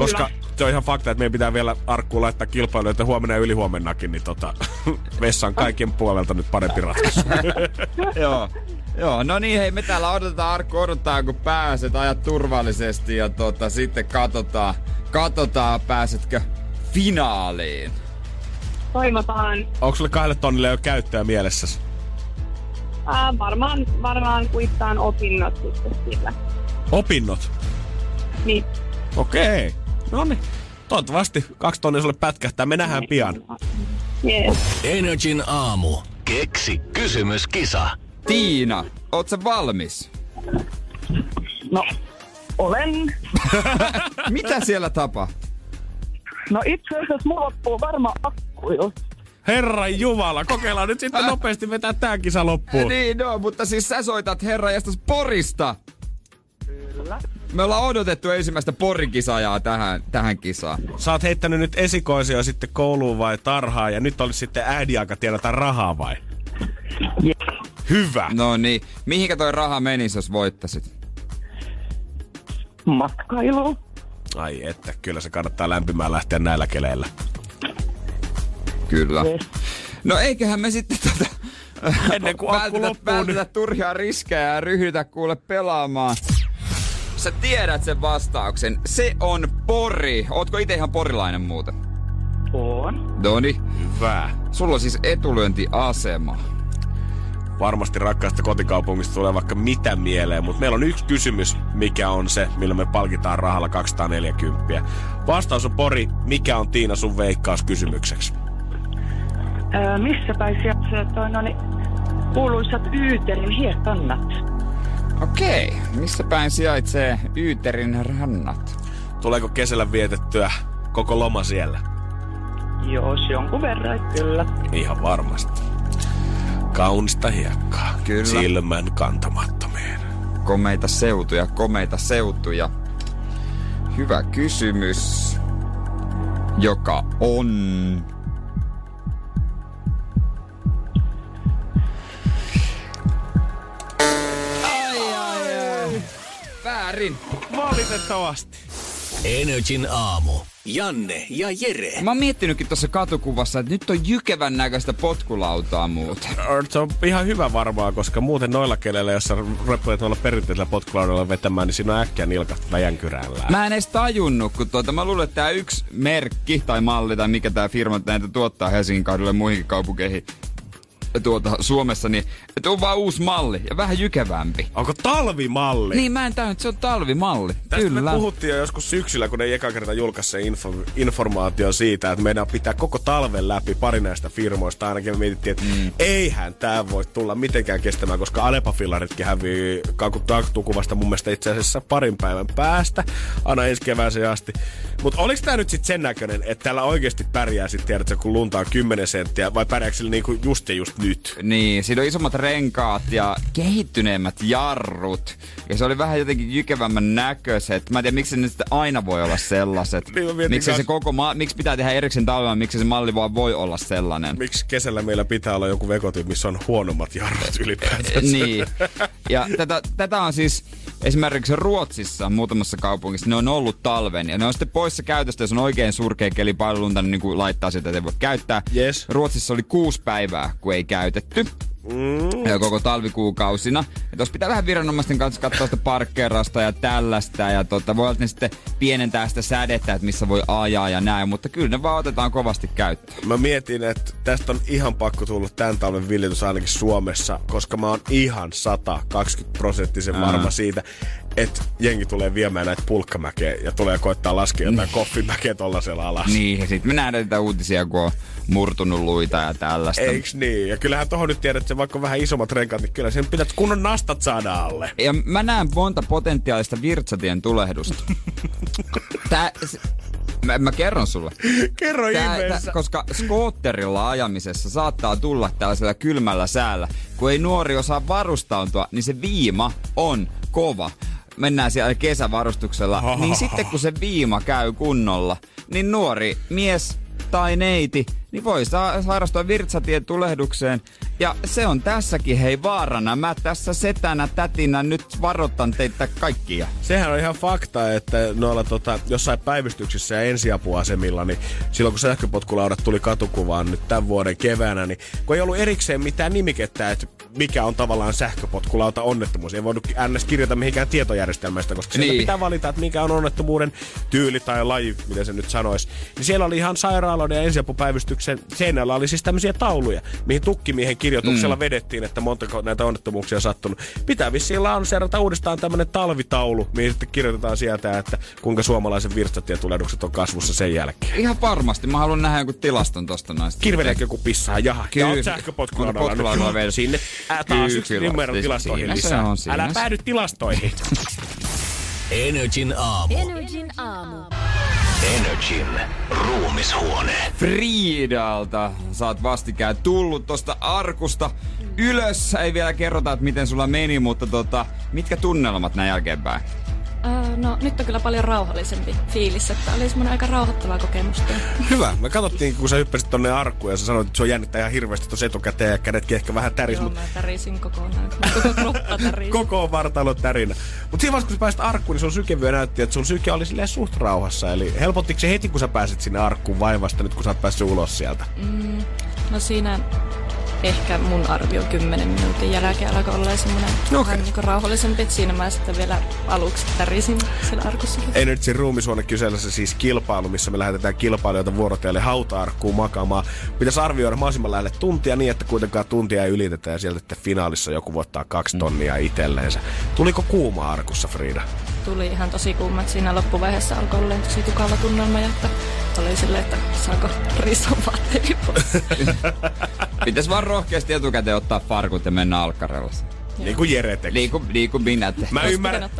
C: Koska
G: Kyllä.
C: se on ihan fakta, että meidän pitää vielä arkkuun laittaa kilpailuja, että huomenna ja ylihuomennakin, niin tota, vessan kaiken puolelta nyt parempi ratkaisu.
D: Joo. Joo, no niin hei, me täällä odotetaan Arkku odottaa kun pääset, ajat turvallisesti ja tota, sitten katsotaan, katsotaan pääsetkö finaaliin.
G: Toivotaan.
C: Onko sulle kahdelle tonnille jo käyttöä mielessäsi?
G: Ää, varmaan, varmaan kuittaan opinnot sitten sillä.
C: Opinnot?
G: Niin.
C: Okei. No niin. Toivottavasti kaksi tonnia sulle pätkähtää. Me nähdään pian.
G: Yes.
B: Energin aamu. Keksi kysymyskisa.
D: Tiina, oot sä valmis?
H: No, olen.
D: Mitä siellä tapa?
H: No itse asiassa mulla loppuu varmaan akku jo.
C: Herran Jumala, kokeillaan nyt sitten nopeasti vetää tää kisa loppuun.
D: Niin, no, mutta siis sä soitat herra Porista.
H: Kyllä.
D: Me ollaan odotettu ensimmäistä porikisajaa tähän, tähän kisaan.
C: Sä oot heittänyt nyt esikoisia sitten kouluun vai tarhaa ja nyt olisi sitten äidin aika tienata rahaa vai?
H: Yes.
C: Hyvä.
D: No niin, mihinkä toi raha menisi, jos voittasit?
H: Matkailu.
C: Ai että, kyllä se kannattaa lämpimään lähteä näillä keleillä.
D: Kyllä.
H: Yes.
D: No eiköhän me sitten tota,
C: Ennen kuin akku
D: vältetä,
C: loppuu, niin-
D: vältetä turhia riskejä ja ryhdytä kuule pelaamaan. Sä tiedät sen vastauksen. Se on Pori. Ootko itse ihan porilainen muuten?
H: On.
D: Doni,
C: Hyvä.
D: sulla on siis etulyöntiasema.
C: Varmasti rakkaasta kotikaupungista tulee vaikka mitä mieleen, mutta meillä on yksi kysymys, mikä on se, millä me palkitaan rahalla 240. Vastaus on Pori, mikä on Tiina sun veikkaus kysymykseksi?
H: Öö, missä päin sieltä toi no niin, kuuluisat Yyterin hiekkannat?
D: Okei, missä päin sijaitsee Yyterin rannat?
C: Tuleeko kesällä vietettyä koko loma siellä?
H: Jos jonkun verran, kyllä.
C: Ihan varmasti. Kaunista hiekkaa.
D: Kyllä.
C: Silmän kantamattomien.
D: Komeita seutuja, komeita seutuja. Hyvä kysymys. Joka on... Väärin.
C: Valitettavasti.
B: Energin aamu. Janne ja Jere.
D: Mä oon miettinytkin tuossa katukuvassa, että nyt on jykevän näköistä potkulautaa muuten.
C: Se on ihan hyvä varmaan, koska muuten noilla kelellä, jos sä rupeat noilla perinteisellä potkulaudella vetämään, niin siinä on äkkiä nilkasta väjänkyrällään.
D: Mä en edes tajunnut, kun tuota, mä luulen, että tää yksi merkki tai malli tai mikä tää firma näitä tuottaa Helsingin kadulle ja muihinkin kaupunkeihin tuota, Suomessa, niin että on vaan uusi malli ja vähän jykevämpi.
C: Onko talvimalli?
D: Niin mä en tajunnut, että se on talvimalli.
C: Tästä
D: Kyllä.
C: me puhuttiin jo joskus syksyllä, kun ei eka kerta julkaisi se info, informaatio siitä, että meidän pitää koko talven läpi pari näistä firmoista. Ainakin me mietittiin, että mm. eihän tämä voi tulla mitenkään kestämään, koska Alepa-fillaritkin hävii kakukuvasta mun mielestä itse asiassa parin päivän päästä, aina ensi kevääseen asti. Mutta oliko tämä nyt sitten sen näköinen, että täällä oikeasti pärjää sitten, tiedätkö, kun lunta on 10 senttiä, vai pärjääkö sillä niinku just ja just nyt?
D: Niin, siinä on isommat renkaat ja kehittyneemmät jarrut. Ja se oli vähän jotenkin jykevämmän näköiset. Mä en tiedä, miksi ne sitten aina voi olla sellaiset.
C: Niin
D: miksi, se koko ma- miksi pitää tehdä erikseen talvella, miksi se malli vaan voi olla sellainen.
C: Miksi kesällä meillä pitää olla joku vekotin, missä on huonommat jarrut ylipäätään?
D: niin. Ja tätä, tätä on siis esimerkiksi Ruotsissa muutamassa kaupungissa, ne on ollut talven ja ne on sitten poissa käytöstä, jos on oikein surkea keli niin, niin kuin laittaa sitä, että ei voi käyttää.
C: Yes.
D: Ruotsissa oli kuusi päivää, kun ei käytetty. Mm. Koko talvikuukausina. Ja tuossa pitää vähän viranomaisten kanssa katsoa sitä parkkeerasta ja tällaista. Ja tota, voi olla, ne sitten pienentää sitä sädettä, että missä voi ajaa ja näin. Mutta kyllä ne vaan otetaan kovasti käyttöön.
C: Mä mietin, että tästä on ihan pakko tulla tämän talven viljitys ainakin Suomessa, koska mä oon ihan 120 prosenttisen varma siitä, että jengi tulee viemään näitä pulkkamäkeä ja tulee koittaa laskea jotain koffimäkeä tollasella alas.
D: Niin, ja sitten me nähdään niitä uutisia, kun on murtunut luita ja tällaista.
C: Eiks niin? Ja kyllähän tohon nyt tiedät, että vaikka on vähän isommat renkaat, niin kyllä sen pitää kunnon nastat saada alle.
D: Ja mä näen monta potentiaalista virtsatien tulehdusta. Tää, s- mä, mä kerron sulle.
C: Kerro
D: Tää,
C: ihmeessä.
D: tää, koska skootterilla ajamisessa saattaa tulla tällaisella kylmällä säällä. Kun ei nuori osaa varustautua, niin se viima on kova. Mennään siellä kesävarustuksella. Niin sitten kun se viima käy kunnolla, niin nuori mies tai neiti, niin voi sa- sairastua virtsatien tulehdukseen. Ja se on tässäkin hei vaarana. Mä tässä setänä, tätinä nyt varoitan teitä kaikkia.
C: Sehän on ihan fakta, että noilla tota, jossain päivystyksissä ja ensiapuasemilla, niin silloin kun sähköpotkulaudat tuli katukuvaan nyt tämän vuoden keväänä, niin kun ei ollut erikseen mitään nimikettä, että mikä on tavallaan sähköpotkulauta onnettomuus. Ei voinut ns. kirjata mihinkään tietojärjestelmästä, koska
D: Niin.
C: pitää valita, että mikä on onnettomuuden tyyli tai laji, miten se nyt sanoisi. Niin siellä oli ihan sairaaloiden ja ensiapupäivystyksen seinällä oli siis tämmöisiä tauluja, mihin tukkimiehen kirjoituksella mm. vedettiin, että montako näitä onnettomuuksia on sattunut. Pitää vissiin lanseerata uudestaan tämmöinen talvitaulu, mihin sitten kirjoitetaan sieltä, että kuinka suomalaisen virtsatietulehdukset on kasvussa sen jälkeen.
D: Ihan varmasti. Mä haluan nähdä jonkun tilaston tosta noista.
C: Kirveleekö joku pissaa? Jaha,
D: Kyllä.
C: ja oot sähköpotkulaudalla nyt. Sinne. Ää, taas
D: Kyllä,
C: yksi numero
D: Siis
C: tilastoihin lisää.
D: on, siinä
C: Älä päädy tilastoihin.
B: Energin aamu.
I: Energin aamu.
B: Energin ruumishuone.
D: Friidalta saat vastikään tullut tosta arkusta ylös. Ei vielä kerrota, että miten sulla meni, mutta tota, mitkä tunnelmat näin jälkeenpäin?
E: Öö, no nyt on kyllä paljon rauhallisempi fiilis, että oli semmoinen aika rauhoittava kokemus.
C: Hyvä. Me katsottiin, kun sä hyppäsit tonne arkkuun ja sä sanoit, että se on jännittää ihan hirveästi tuossa etukäteen ja kädetkin ehkä vähän täris,
E: Joo,
C: mutta
E: mä tärisin kokonaan. Koko kroppa tärisi.
C: koko vartalo tärinä. Mutta siinä vaiheessa, kun sä pääsit arkkuun, niin sun sykevyö näytti, että sun syke oli silleen suht rauhassa. Eli helpottiko se heti, kun sä pääsit sinne arkkuun vai vasta nyt, kun sä oot päässyt ulos sieltä?
E: Mm, no siinä ehkä mun arvio 10 minuutin jälkeen alkoi olla semmoinen okay. vähän niin rauhallisempi. Siinä mä sitten vielä aluksi tärisin siellä arkussakin.
C: Energy ruumisuone kyseessä siis kilpailu, missä me lähetetään kilpailijoita vuorotelle hauta-arkkuun makaamaan. Pitäisi arvioida mahdollisimman lähelle tuntia niin, että kuitenkaan tuntia ei ylitetä ja sieltä sitten finaalissa joku voittaa kaksi tonnia itselleensä. Tuliko kuuma arkussa, Frida?
E: Tuli ihan tosi kuuma, että siinä loppuvaiheessa alkoi olla tosi tukala tunnelma ja että oli silleen, että saako rison vaatteeni pois.
D: Pitäis vaan rohkeasti etukäteen ottaa farkut ja mennä alkkarella.
C: Niin kuin Jere teki.
D: Niin kuin, niin kuin minä te.
C: Mä ymmärrän,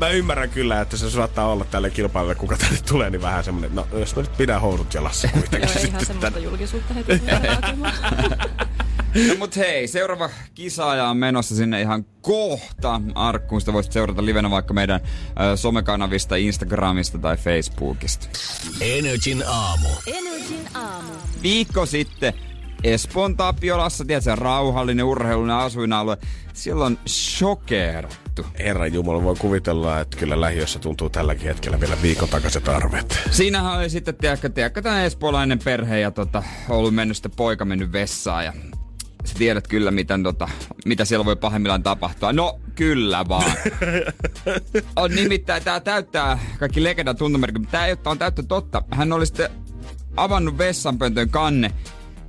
C: mä ymmärrän kyllä, että se saattaa olla tälle kilpailulle, kuka tänne tulee, niin vähän semmonen, no jos mä nyt pidän housut jalassa kuitenkin
E: Joo, ei ihan
C: sitten
E: semmoista
C: tän.
E: julkisuutta heti.
D: No mut hei, seuraava kisaaja on menossa sinne ihan kohta arkkuun. Sitä voisit seurata livenä vaikka meidän ö, somekanavista, Instagramista tai Facebookista.
B: Energin aamu.
I: Energin aamu.
D: Viikko sitten Espoon Tapiolassa, tiedätkö, rauhallinen urheilullinen asuinalue. Siellä on shokeerattu.
C: Herran Jumala voi kuvitella, että kyllä lähiössä tuntuu tälläkin hetkellä vielä viikon takaiset arvet.
D: Siinähän oli sitten, tiedätkö, tiedätkö tämä espoolainen perhe ja tota, ollut mennyt sitten poika mennyt vessaan ja sä tiedät kyllä, miten, tota, mitä siellä voi pahimmillaan tapahtua. No, kyllä vaan. on nimittäin, tää täyttää kaikki legendan tuntomerkit, mutta tää ei ole, täyttä totta. Hän oli sitten avannut vessanpöntön kanne.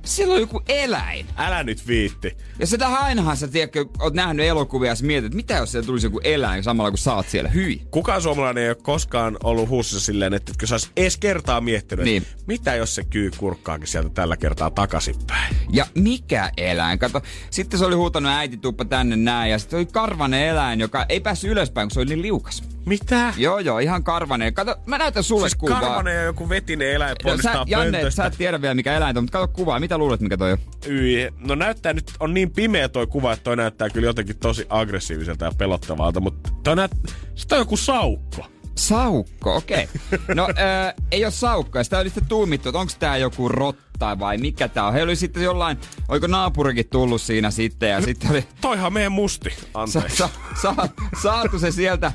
D: Siellä on joku eläin.
C: Älä nyt viitti.
D: Ja sitä ainahan sä tiedätkö, oot nähnyt elokuvia ja sä mietit, että mitä jos siellä tulisi joku eläin samalla kun sä oot siellä. Hyi.
C: Kukaan suomalainen ei ole koskaan ollut huussissa silleen, että etkö sä ois edes kertaa miettinyt,
D: Niin.
C: että mitä jos se kyy kurkkaakin sieltä tällä kertaa takaisinpäin.
D: Ja mikä eläin? Kato, sitten se oli huutanut äiti tuppa tänne näin ja sitten oli karvanen eläin, joka ei päässyt ylöspäin, kun se oli niin liukas.
C: Mitä?
D: Joo, joo, ihan karvanen. Kato, mä näytän sulle
C: Siis
D: kuvaa.
C: karvanen ja joku vetinen eläin
D: No, sä, Janne,
C: pöntöstä.
D: sä et tiedä vielä mikä eläin on, mutta kato kuvaa. Mitä luulet, mikä toi on?
C: Yi. No näyttää nyt, on niin pimeä toi kuva, että toi näyttää kyllä jotenkin tosi aggressiiviselta ja pelottavalta, mutta toi näyt, se on joku saukko.
D: Saukko, okei. Okay. No, äh, ei ole saukko. Sitä oli sitten tuumittu, että onko tää joku rotta vai mikä tää on. He oli sitten jollain, oiko naapurikin tullut siinä sitten ja sitten oli
C: Toihan meidän musti,
D: sa,
C: anteeksi.
D: sa, sa, saatu se sieltä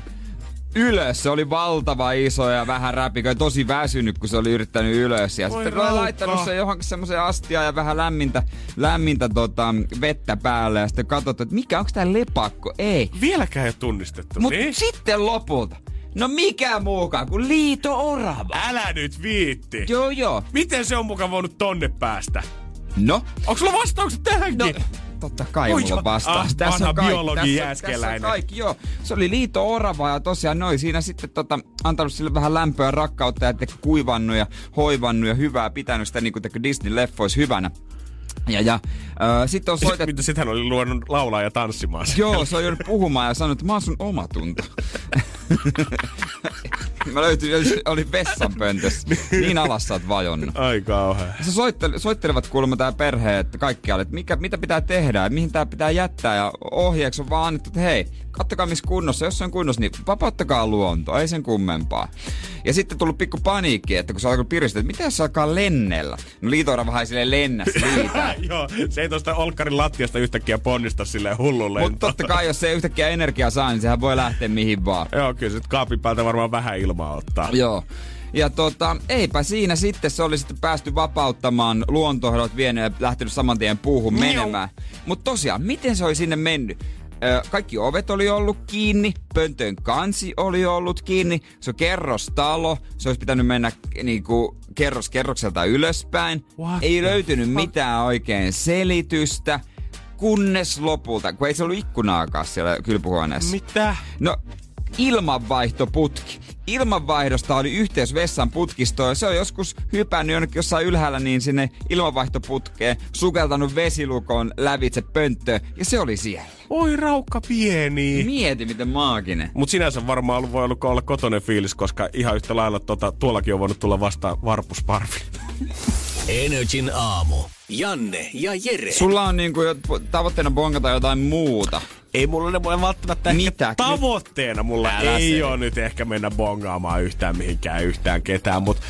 D: ylös. Se oli valtava iso ja vähän räpikö tosi väsynyt, kun se oli yrittänyt ylös. Ja
C: Voi
D: sitten
C: raukka.
D: laittanut se johonkin semmoiseen astiaan ja vähän lämmintä, lämmintä tota, vettä päälle. Ja sitten katsottu, että mikä, onko tää lepakko? Ei.
C: Vieläkään ei ole tunnistettu.
D: Mutta
C: niin?
D: sitten lopulta. No mikä muukaan kuin liito orava.
C: Älä nyt viitti.
D: Joo, joo.
C: Miten se on mukaan voinut tonne päästä?
D: No,
C: Onko sulla vastaukset tähänkin?
D: no totta kai
C: Oi,
D: mulla on vastaus.
C: ah,
D: tässä on kaikki.
C: biologi
D: tässä. Tässä on kaikki, joo. Se oli liito orava ja tosiaan noin siinä sitten tota, antanut sille vähän lämpöä rakkautta ja kuivannut ja hoivannut ja hyvää, pitänyt sitä niin kuin Disney-leffoissa hyvänä. Ja, ja äh, sitten on soitettu...
C: Mitä sit hän oli luonut laulaa ja tanssimaan?
D: Joo, se on joudut puhumaan ja sanonut, että mä oon sun omatunto. mä löytyin, oli vessanpöntössä. Niin alas sä oot vajonnut.
C: Ai kauhea.
D: Se soitteli, soittelevat kuulemma tää perhe, että kaikkialle, että mikä, mitä pitää tehdä ja mihin tää pitää jättää. Ja ohjeeksi on vaan annettu, että hei, kattokaa missä kunnossa. Jos se on kunnossa, niin vapauttakaa luonto, ei sen kummempaa. Ja sitten tullut pikku paniikki, että kun se alkoi piristää, että mitä jos se alkaa lennellä? No liitoira vähän silleen lennä siitä.
C: Joo, se ei tosta olkkarin lattiasta yhtäkkiä ponnista silleen hullun
D: Mutta totta kai, jos se ei yhtäkkiä energiaa saa, niin sehän voi lähteä mihin vaan.
C: Joo, kyllä sit kaapin päältä varmaan vähän ilmaa ottaa.
D: Joo. Ja tota, eipä siinä sitten, se oli sitten päästy vapauttamaan luontohdot vieneen ja lähtenyt saman tien puuhun menemään. Mutta tosiaan, miten se oli sinne mennyt? Kaikki ovet oli ollut kiinni, pöntön kansi oli ollut kiinni, se on kerrostalo, se olisi pitänyt mennä niinku kerros kerrokselta ylöspäin.
C: What
D: ei löytynyt mitään oikein selitystä, kunnes lopulta, kun ei se ollut ikkunaakaan siellä kylpyhuoneessa.
C: Mitä?
D: No, ilmanvaihtoputki. Ilmanvaihdosta oli yhteys vessan putkistoon ja se on joskus hypännyt jonnekin jossain ylhäällä niin sinne ilmanvaihtoputkeen, sukeltanut vesilukon lävitse pönttöön ja se oli siellä.
C: Oi raukka pieni.
D: Mieti miten maaginen.
C: Mut sinänsä varmaan ollut, voi ollut olla kotonen fiilis, koska ihan yhtä lailla tota, tuollakin on voinut tulla vastaan varpusparvi.
B: Energin aamu. Janne ja Jere.
D: Sulla on niinku tavoitteena bongata jotain muuta.
C: Ei mulla ne voi välttämättä
D: Mitä?
C: ehkä tavoitteena mulla
D: Älä
C: ei
D: se.
C: ole nyt ehkä mennä bongaamaan yhtään mihinkään yhtään ketään, mutta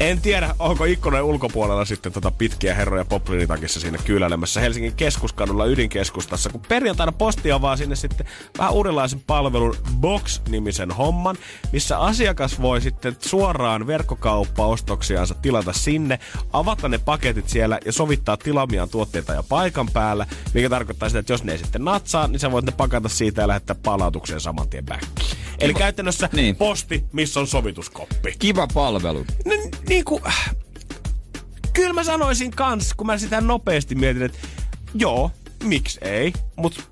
C: en tiedä, onko ikkunan ulkopuolella sitten tota pitkiä herroja poplinitakissa siinä kyläilemässä Helsingin keskuskadulla ydinkeskustassa, kun perjantaina posti avaa sinne sitten vähän uudenlaisen palvelun Box-nimisen homman, missä asiakas voi sitten suoraan verkkokauppaostoksiansa tilata sinne, avata ne paketit siellä ja sovittaa tilamiaan tuotteita ja paikan päällä, mikä tarkoittaa sitä, että jos ne ei sitten natsaa, niin sä voit ne pakata siitä ja lähettää palautukseen saman tien back. Eli käytännössä
D: Niin.
C: niin. posti, missä on sovituskoppi.
D: Kiva palvelu.
C: No, niinku, kyllä mä sanoisin kans, kun mä sitä nopeasti mietin, että joo, miksi ei, mutta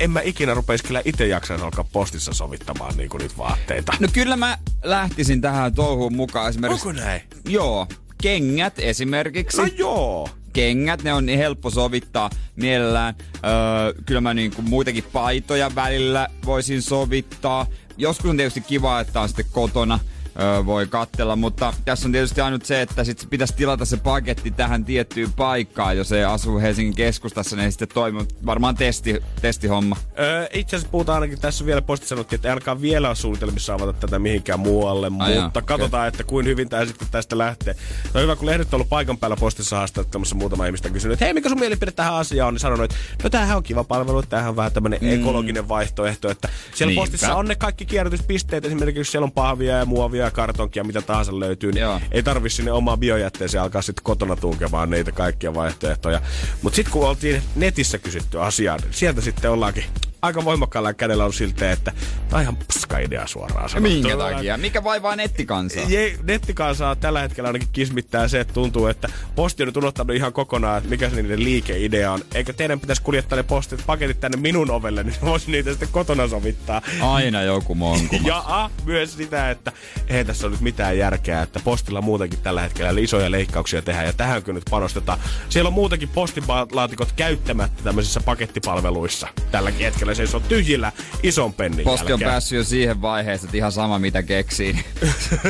C: en mä ikinä rupeisi kyllä itse jaksaisi alkaa postissa sovittamaan niinku niitä vaatteita.
D: No kyllä mä lähtisin tähän touhuun mukaan esimerkiksi.
C: Onko näin?
D: Joo, kengät esimerkiksi.
C: No joo.
D: Kengät, ne on niin helppo sovittaa mielellään. Öö, kyllä mä niinku muitakin paitoja välillä voisin sovittaa. Joskus on tietysti kiva, että on sitten kotona öö, voi kattella, mutta tässä on tietysti ainut se, että sit pitäisi tilata se paketti tähän tiettyyn paikkaan, jos ei asu Helsingin keskustassa, niin sitten toimi. Varmaan testi, testihomma.
C: Öö, itse asiassa puhutaan ainakin tässä vielä posti sanottiin, että alkaa vielä suunnitelmissa avata tätä mihinkään muualle,
D: Ai
C: mutta
D: jaa,
C: katsotaan, että kuin hyvin tämä sitten tästä lähtee. No hyvä, kun lehdet on ollut paikan päällä postissa haastattelemassa muutama ihmistä kysynyt, että hei, mikä sun mielipide tähän asiaan on, niin sanonut, että no tämähän on kiva palvelu, tämähän on vähän tämmöinen mm. ekologinen vaihtoehto, että siellä
D: Niinpä.
C: postissa on ne kaikki kierrätyspisteet, esimerkiksi jos siellä on pahvia ja muovia ja kartonkia, mitä tahansa löytyy, niin
D: Joo.
C: ei tarvi sinne omaa biojätteeseen alkaa sitten kotona tunkemaan niitä kaikkia vaihtoehtoja. Mutta sitten kun oltiin netissä kysytty asiaa, niin sieltä sitten ollaankin aika voimakkaalla kädellä on siltä, että tämä on ihan paska idea suoraan sanottuna.
D: Minkä takia? Mikä vaivaa nettikansaa?
C: Je, nettikansaa tällä hetkellä ainakin kismittää se, että tuntuu, että posti on nyt unohtanut ihan kokonaan, että mikä se niiden liikeidea on. Eikö teidän pitäisi kuljettaa ne postit, paketit tänne minun ovelle, niin voisi niitä sitten kotona sovittaa.
D: Aina joku monku.
C: Ja a, myös sitä, että ei tässä ole nyt mitään järkeä, että postilla muutenkin tällä hetkellä isoja leikkauksia tehdään ja tähän kyllä nyt panostetaan. Siellä on muutenkin postilaatikot käyttämättä tämmöisissä pakettipalveluissa tälläkin hetkellä. Se on tyhjillä ison pennin
D: Posti on
C: jälkeen.
D: päässyt jo siihen vaiheeseen, että ihan sama mitä keksii.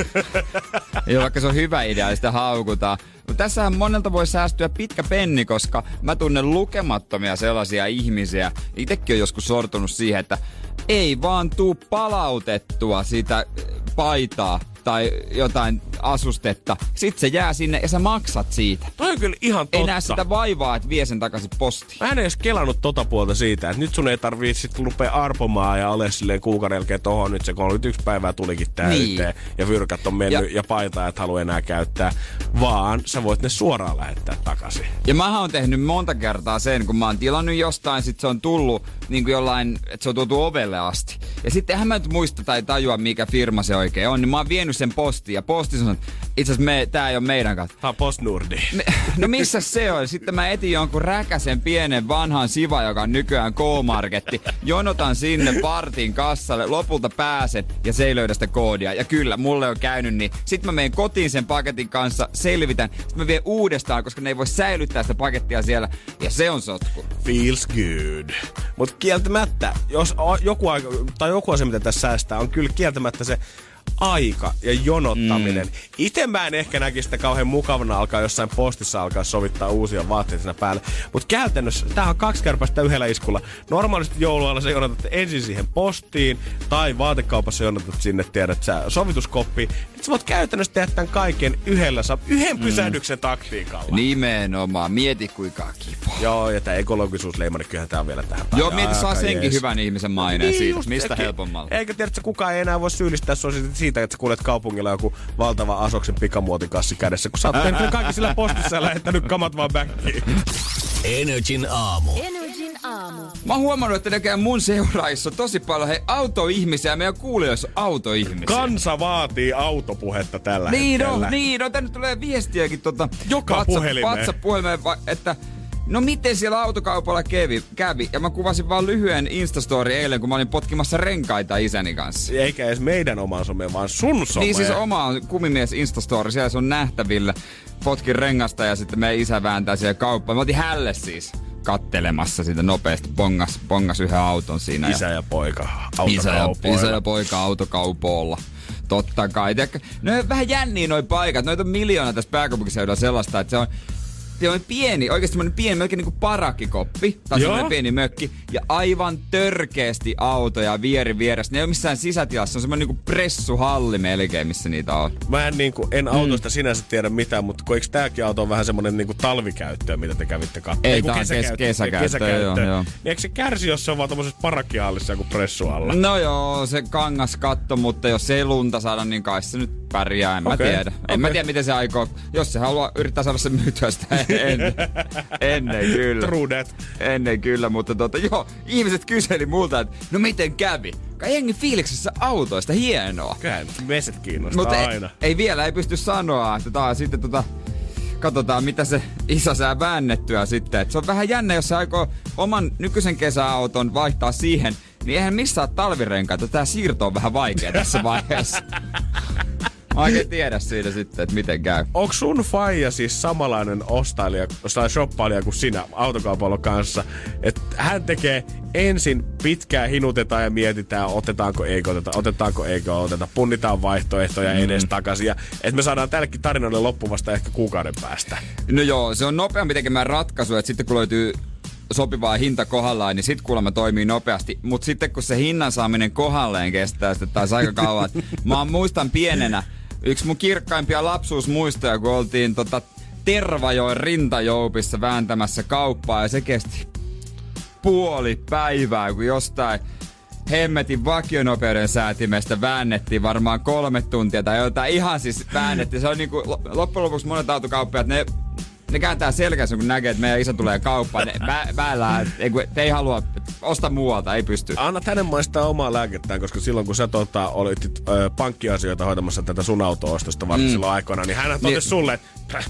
D: ja vaikka se on hyvä idea, niin sitä haukutaan. Mutta tässähän monelta voi säästyä pitkä penni, koska mä tunnen lukemattomia sellaisia ihmisiä. Itekin on joskus sortunut siihen, että ei vaan tuu palautettua sitä paitaa tai jotain asustetta. Sitten se jää sinne ja sä maksat siitä.
C: Toi on kyllä ihan totta.
D: Ei näe sitä vaivaa, että vie sen takaisin postiin.
C: Mä en edes kelannut tota puolta siitä, että nyt sun ei tarvii sit rupea arpomaan ja ole silleen kuukauden jälkeen tohon nyt se 31 päivää tulikin täyteen
D: Niin.
C: ja fyrkat on mennyt ja,
D: Ja-
C: paita et halua enää käyttää, vaan sä voit ne suoraan lähettää takaisin.
D: Ja mä oon tehnyt monta kertaa sen, kun mä oon tilannut jostain, sit se on tullut niin kuin jollain, että se on tuotu ovelle asti. Ja sitten mä nyt muista tai tajua, mikä firma se oikein on, niin mä oon vienyt sen postiin. Ja posti sanoo, että itse asiassa me, tää ei ole meidän kautta.
C: Tää on postnurdi.
D: Me, no missä se on? Sitten mä etin jonkun räkäsen pienen vanhan siva, joka on nykyään K-Marketti. Jonotan sinne partin kassalle, lopulta pääsen ja se ei löydä sitä koodia. Ja kyllä, mulle on käynyt niin. Sitten mä menen kotiin sen paketin kanssa, selvitän. Sitten mä vien uudestaan, koska ne ei voi säilyttää sitä pakettia siellä. Ja se on sotku.
C: Feels good. Mutta kieltämättä, jos joku, tai joku asia, mitä tässä säästää, on kyllä kieltämättä se aika ja jonottaminen. Mm. Itse mä en ehkä näkisi sitä kauhean mukavana alkaa jossain postissa alkaa sovittaa uusia vaatteita siinä päälle. Mutta käytännössä tää on kaksi kärpästä yhdellä iskulla. Normaalisti joulualla sä jonotat ensin siihen postiin tai vaatekaupassa jonotat sinne, tiedät sä, sovituskoppiin. Nyt sä voit käytännössä tehdä tämän kaiken yhdellä, yhden pysähdyksen taktiikalla.
D: Nimenomaan. Mieti kuinka kiva.
C: Joo, ja tämä ekologisuusleima, niin kyllähän tää on vielä tähän
D: Joo,
C: päivään
D: mieti saa senkin
C: jees.
D: hyvän ihmisen maineen siitä.
C: just,
D: Mistä helpommalla.
C: Eikä tiedä, että kukaan ei enää voi syyllistää sua siitä- että sä kuljet kaupungilla joku valtava Asoksen pikamuotikassi kädessä, kun sä oot tehnyt kaikki sillä postissa ja lähettänyt kamat vaan backiin.
B: Energin aamu.
I: Energin aamu.
D: Mä oon huomannut, että näkään mun seuraissa on tosi paljon hei, autoihmisiä ja meidän kuulijoissa on autoihmisiä.
C: Kansa vaatii autopuhetta tällä
D: niin
C: hetkellä.
D: on, niin on. Tänne tulee viestiäkin tota,
C: Joka puhelimeen.
D: WhatsApp-puhelimeen, että No miten siellä autokaupalla kävi, kävi? Ja mä kuvasin vaan lyhyen Instastory eilen, kun mä olin potkimassa renkaita isäni kanssa.
C: Eikä edes meidän oman some, vaan sun some.
D: Niin siis oma on kumimies Instastory, siellä se on nähtävillä. Potkin rengasta ja sitten meidän isä vääntää siellä kauppaan. Me oltiin hälle siis kattelemassa sitä nopeasti. Bongas, bongas yhden auton siinä.
C: Isä ja poika
D: isä ja, isä ja poika autokaupoilla. Totta kai. On vähän jänniä noi paikat. Noita on miljoona tässä pääkaupunkiseudulla sellaista, että se on se on pieni, oikeasti semmoinen pieni, melkein niinku parakkikoppi, tai
C: Joo.
D: semmoinen pieni mökki, ja aivan törkeästi autoja vieri vieressä. Ne ei ole missään sisätilassa, se on semmoinen niinku pressuhalli melkein, missä niitä on.
C: Mä en, niin kuin, en autosta mm. sinänsä tiedä mitään, mutta kun eikö tääkin auto on vähän semmonen niin kuin talvikäyttöä, mitä te kävitte katsomaan?
D: Ei, tää on kes- kesäkäyttöä, joo, joo.
C: Niin eikö se kärsi, jos se on vaan tommosessa parakkihallissa joku pressu alla?
D: No joo, se kangas katto, mutta jos ei lunta saada, niin kai se nyt pärjää, en mä
C: Okei,
D: tiedä. En
C: okei.
D: mä tiedä, miten se aikoo, jos se haluaa yrittää saada sen myytyä sitä ennen, ennen kyllä.
C: True that.
D: Ennen kyllä, mutta tota, joo, ihmiset kyseli multa, että no miten kävi? Kai jengi fiiliksessä autoista, hienoa.
C: Kyllähän meset kiinnostaa
D: ei,
C: aina.
D: ei, vielä, ei pysty sanoa, että tää on sitten tota, katsotaan mitä se isä saa väännettyä sitten. Et se on vähän jännä, jos se aikoo oman nykyisen kesäauton vaihtaa siihen, niin eihän missään talvirenkaita. Tää siirto on vähän vaikea tässä vaiheessa. Mä oikein tiedä siitä sitten, että miten käy.
C: Onko sun faija siis samanlainen ostailija, tai shoppailija kuin sinä autokaupalla kanssa? Että hän tekee ensin pitkään hinutetaan ja mietitään, otetaanko eikö oteta, otetaanko eikö oteta, punnitaan vaihtoehtoja mm. edes takaisin. Ja että me saadaan tällekin tarinoille loppu vasta ehkä kuukauden päästä.
D: No joo, se on nopeampi tekemään ratkaisu, että sitten kun löytyy sopivaa hinta kohdallaan, niin sit kuulemma toimii nopeasti. Mutta sitten kun se hinnan saaminen kohdalleen kestää sitten taas aika kauan. Mä muistan pienenä, yksi mun kirkkaimpia lapsuusmuistoja, kun oltiin tota Tervajoen rintajoupissa vääntämässä kauppaa ja se kesti puoli päivää, kun jostain hemmetin vakionopeuden säätimestä väännettiin varmaan kolme tuntia tai jotain ihan siis väännettiin. Se on niinku, loppujen lopuksi monet autokauppiaat, ne ne kääntää selkänsä, kun näkee, että meidän isä tulee kauppaan. Ne vä, ei, te ei halua, osta muualta, ei pysty.
C: Anna hänen maistaa omaa lääkettään, koska silloin kun sä tota, olit ö, pankkiasioita hoitamassa tätä sun auto-ostosta varten mm. silloin aikoina, niin hän totesi niin. sulle, että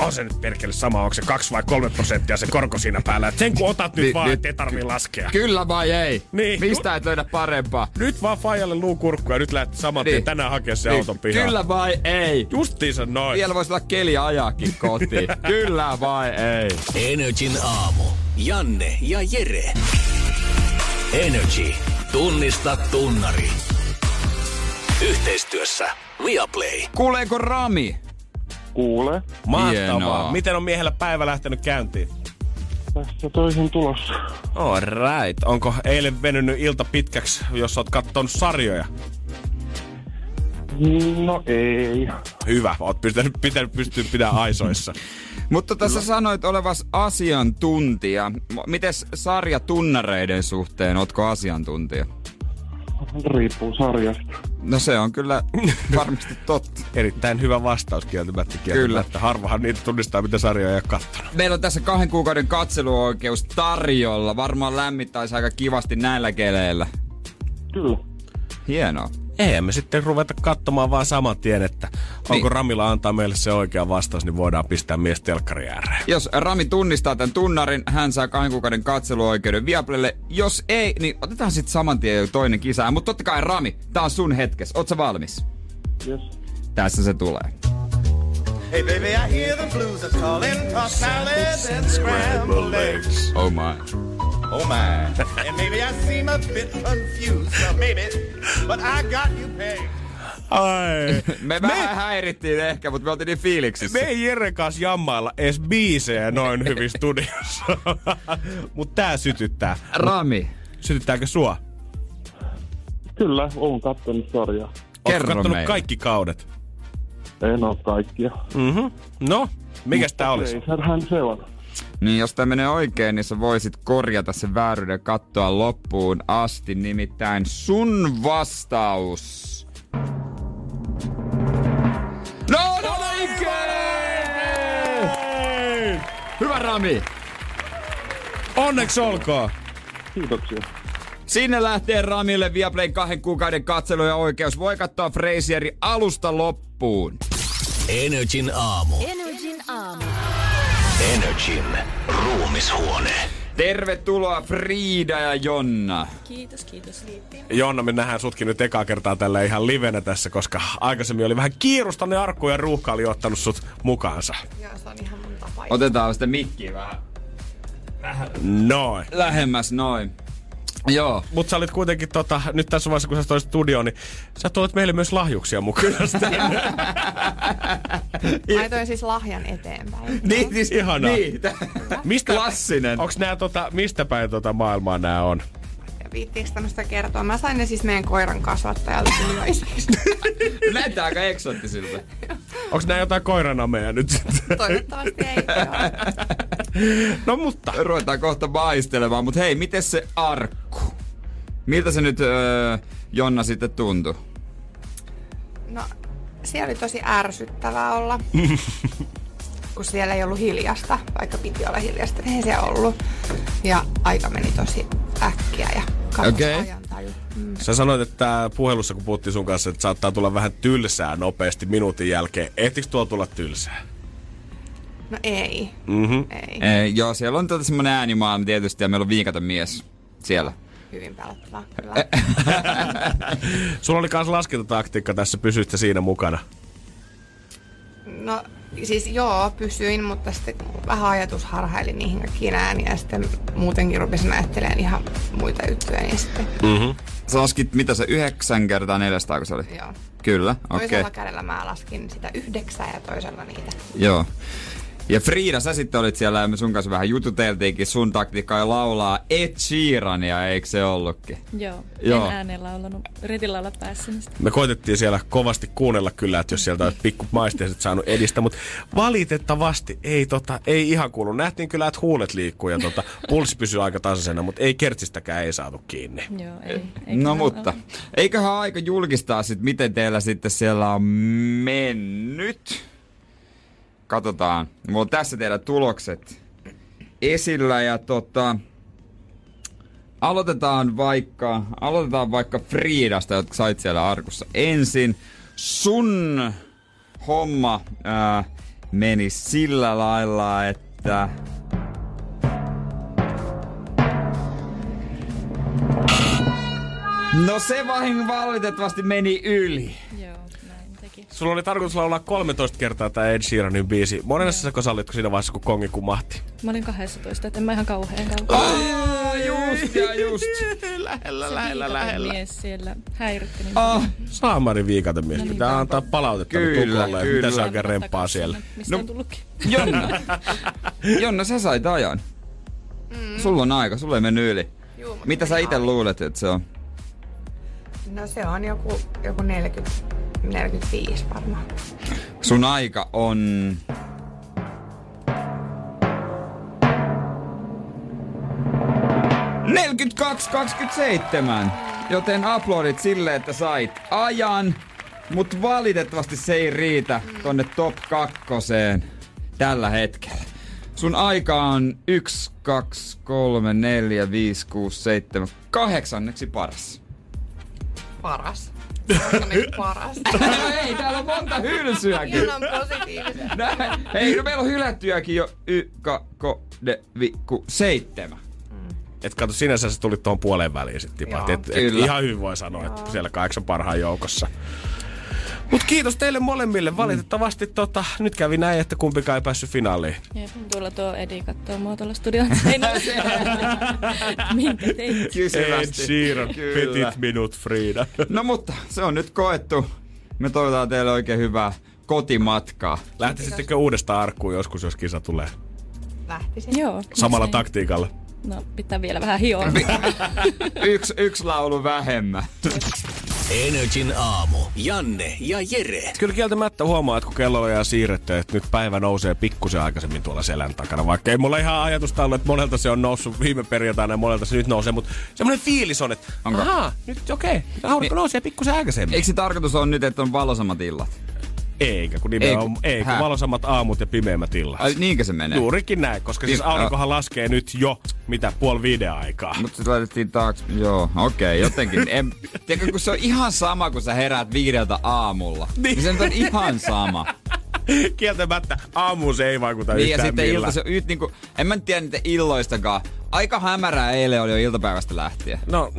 C: on se nyt perkele sama, onko se 2 vai 3 prosenttia se korko siinä päällä. Et sen kun otat nyt Ni, vaan, ettei tarvii laskea.
D: Kyllä vai ei? Niin. Mistä et löydä parempaa?
C: Nyt vaan Fajalle luukurkku ja nyt lähdet saman tien niin. tänään hakea se niin. auton pihaan.
D: Kyllä vai ei?
C: Justiinsa noin.
D: Vielä voisi olla keli ajakin kotiin. Kyllä vai ei?
B: Energin aamu. Janne ja Jere. Energy. Tunnista tunnari. Yhteistyössä Viaplay.
D: Kuuleeko Rami?
H: Kuule.
C: Mahtavaa. Hienoa. Miten on miehellä päivä lähtenyt käyntiin?
H: Tässä toisin tulossa.
C: All right. Onko eilen venynyt ilta pitkäksi, jos oot katsonut sarjoja?
H: No ei.
C: Hyvä, oot pitänyt, pitänyt pystyä pitämään aisoissa.
D: Mutta tässä Kyllä. sanoit olevas asiantuntija. Mites sarjatunnareiden suhteen, ootko asiantuntija?
H: Riippuu sarjasta.
D: No se on kyllä varmasti totta.
C: Erittäin hyvä vastaus kieltämättä Kyllä. Että harvahan niitä tunnistaa, mitä sarjoja ei ole kattonut.
D: Meillä on tässä kahden kuukauden katseluoikeus tarjolla. Varmaan lämmittäisi aika kivasti näillä keleillä.
H: Kyllä.
D: Hienoa
C: eihän me sitten ruveta katsomaan vaan saman tien, että onko niin. Ramilla antaa meille se oikea vastaus, niin voidaan pistää mies telkkari ääreen.
D: Jos Rami tunnistaa tämän tunnarin, hän saa kahden kuukauden katseluoikeuden Viaplelle. Jos ei, niin otetaan sitten saman tien jo toinen kisa. Mutta totta kai Rami, tää on sun hetkes. Oot valmis?
H: Yes.
D: Tässä se tulee. Hey baby, I hear the blues are calling, toss salads and scrambled eggs. Oh my. Oh my. And maybe I seem a bit confused, well maybe, but I got you paid. Ai. Me, me vähän häirittiin ehkä, mutta me oltiin niin fiiliksissä.
C: Me ei Jere kanssa jammailla edes biisejä noin hyvin studiossa. Mutta tää sytyttää.
D: Rami.
C: Sytyttääkö sua?
H: Kyllä, oon kattonut sarjaa.
C: Kerro kattonut meille. kaikki kaudet?
H: En oo kaikkia.
C: Mhm. No, mikäs tää olisi?
H: Hän se on.
D: Niin jos tämä menee oikein, niin sä voisit korjata sen vääryyden kattoa loppuun asti. Nimittäin sun vastaus. No, no oikein! Hyvä Rami!
C: Onneksi olkoon!
H: Kiitoksia.
D: Sinne lähtee Ramille Viaplayn kahden kuukauden katselu ja oikeus. Voi katsoa Frasieri alusta loppuun.
B: Energin aamu. Energin aamu. Energin ruumishuone.
D: Tervetuloa Frida ja Jonna.
E: Kiitos, kiitos.
C: Jonna, me nähdään sutkin nyt ekaa kertaa tällä ihan livenä tässä, koska aikaisemmin oli vähän kiirusta, ne arkku ja ruuhka oli ottanut sut mukaansa.
E: Joo, se on ihan mun tapa.
D: Otetaan sitä mikkiä vähän.
C: vähän. Noin.
D: Lähemmäs noin. Joo.
C: Mutta sä olit kuitenkin, tota, nyt tässä vaiheessa kun sä toisit studioon, niin sä tuolit meille myös lahjuksia mukaan.
E: Laitoin siis lahjan eteenpäin.
C: niin, siis ihanaa.
D: Niin,
C: mistä,
D: Klassinen.
C: Onks nää tota, mistä päin tota maailmaa nämä on?
E: Viittiinkö tämmöistä kertoa? Mä sain ne siis meidän koiran kasvattajalta
D: Näyttää aika eksoottisilta.
C: Onko nää jotain koiranameja nyt
E: Toivottavasti ei.
C: no mutta.
D: Ruvetaan kohta maistelemaan, mutta hei, miten se arkku? Miltä se nyt öö, Jonna sitten tuntui?
E: No, siellä oli tosi ärsyttävää olla. kun siellä ei ollut hiljasta, vaikka piti olla hiljasta, niin ei se ollut. Ja aika meni tosi äkkiä ja
D: okay.
C: Mm. Sä sanoit, että puhelussa kun puhuttiin sun kanssa, että saattaa tulla vähän tylsää nopeasti minuutin jälkeen. Ehtikö tuo tulla tylsää?
E: No ei.
C: Mm-hmm.
E: ei.
D: ei. Joo, siellä on tuota semmoinen äänimaailma tietysti ja meillä on viikaton mies siellä.
E: Hyvin pelottavaa,
C: Sulla oli myös laskentataktiikka tässä, pysytte siinä mukana.
E: No siis joo, pysyin, mutta sitten vähän ajatus harhaili niihin kaikkiin ääniin ja sitten muutenkin rupesin ajattelemaan ihan muita juttuja, niin sitten
C: Mm-hmm.
D: Sä laskit, mitä se, 9 kertaa 400, kun se oli?
E: joo.
D: Kyllä, okei.
E: Toisella
D: Okay.
E: kädellä mä laskin sitä yhdeksää ja toisella niitä.
D: Joo. Ja Frida, sä sitten olit siellä ja me sun kanssa vähän jututeltiinkin. Sun taktiikka ei laulaa Ed Sheerania, eikö se ollutkin?
I: Joo,
D: Joo.
I: en ääneen laulanut. Yritin laulaa päässäni.
C: Me koitettiin siellä kovasti kuunnella kyllä, että jos sieltä olisi pikku maisteiset saanut edistä, mutta valitettavasti ei, tota, ei ihan kuulu. Nähtiin kyllä, että huulet liikkuu ja tota, pulssi pysyy aika tasaisena, mutta ei kertsistäkään ei saatu kiinni.
I: Joo, ei. ei
D: No mutta,
I: laulaa.
D: eiköhän aika julkistaa sitten, miten teillä sitten siellä on mennyt. Katsotaan. Mulla on tässä teidän tulokset esillä ja tota... Aloitetaan vaikka, aloitetaan vaikka Friidasta, jotka sait siellä arkussa ensin. Sun homma ää, meni sillä lailla, että... No se vain valitettavasti meni yli.
C: Sulla oli tarkoitus laulaa 13 kertaa tämä Ed Sheeranin biisi. Monessa sä sallitko siinä vaiheessa, kun kongi kumahti?
I: Mä olin 12, että en mä ihan kauhean kauan.
D: Just ja just.
C: lähellä,
I: Se viikaten mies siellä häiritti. Niin
D: Ah,
C: Saamari viikaten mies.
I: No niin,
C: Pitää antaa palautetta
D: Kyllä,
C: Tukolle,
D: kyllä.
C: mitä se oikein remppaa siellä.
I: Mistä
D: No.
I: on tullutkin?
D: Jonna. Jonna, sä sait ajan. Mm. Sulla on aika, sulla ei mennyt yli.
E: Juu,
D: Mitä sä itse luulet, että se on?
E: No se on joku, joku 40, 45 varmaan.
D: Sun aika on... Neljäkymmentäkaksi, 27. Joten aplodit sille, että sait ajan. Mutta valitettavasti se ei riitä tonne top kakkoseen tällä hetkellä. Sun aika on 1, 2, 3, 4, 5, 6, 7, kahdeksanneksi paras.
E: Paras. Onneksi paras.
D: Ei, täällä on monta hylsyäkin.
E: Ihan positiivisia.
D: Näin. Hei, no meillä on hylättyjäkin jo y, ka, ko, de, vi, ku, seitsemän.
C: Et kato, sinänsä se tuli tuohon puoleen väliin sitten. Et, et
D: Kyllä.
C: ihan hyvin voi sanoa, että siellä kahdeksan parhaan joukossa. Mut kiitos teille molemmille. Valitettavasti tota, nyt kävi näin, että kumpikaan ei päässyt finaaliin.
I: Jep, tuolla tuo Edi kattoo mua tuolla studion seinällä. Minkä teit?
C: Ed Sheeran,
D: Kyllä.
C: Petit Minut Frida.
D: No mutta, se on nyt koettu. Me toivotaan teille oikein hyvää kotimatkaa.
C: Lähtisittekö uudestaan arkkuun joskus, jos kisa tulee?
E: Lähtisin.
I: Joo.
C: Samalla
I: miksei.
C: taktiikalla.
I: No, pitää vielä vähän hioa.
D: Yksi, yksi laulu vähemmän.
B: Energin aamu. Janne ja Jere.
C: Kyllä kieltämättä huomaa, että kun kello on siirretty, että nyt päivä nousee pikkusen aikaisemmin tuolla selän takana. Vaikka ei mulla ihan ajatusta ollut, että monelta se on noussut viime perjantaina ja monelta se nyt nousee, mutta semmoinen fiilis on, että
D: Onko?
C: ahaa, nyt okei, okay, aurinko
D: Niin.
C: nousee pikkusen aikaisemmin.
D: Eikö se tarkoitus on nyt, että on valosammat illat?
C: Eikä, kun nimenomaan,
D: Ei,
C: ei, kun
D: hä?
C: valosammat aamut ja pimeimmät illat.
D: Ai niinkö se menee?
C: Juurikin näin, koska siis
D: Niin,
C: aurinkohan laskee nyt jo, mitä, puoli viiden aikaa.
D: Mutta se laitettiin taakse. Joo, okei, okay, jotenkin. En, tiedätkö, kun se on ihan sama, kun sä heräät viideltä aamulla. Niin. niin se nyt on ihan sama.
C: Kieltämättä aamuun se ei vaikuta
D: Niin ja
C: yhtään
D: sitten ilta,
C: millään.
D: se on yht, niinku, en mä tiedä niitä illoistakaan. Aika hämärää eilen oli jo iltapäivästä lähtien.
C: No,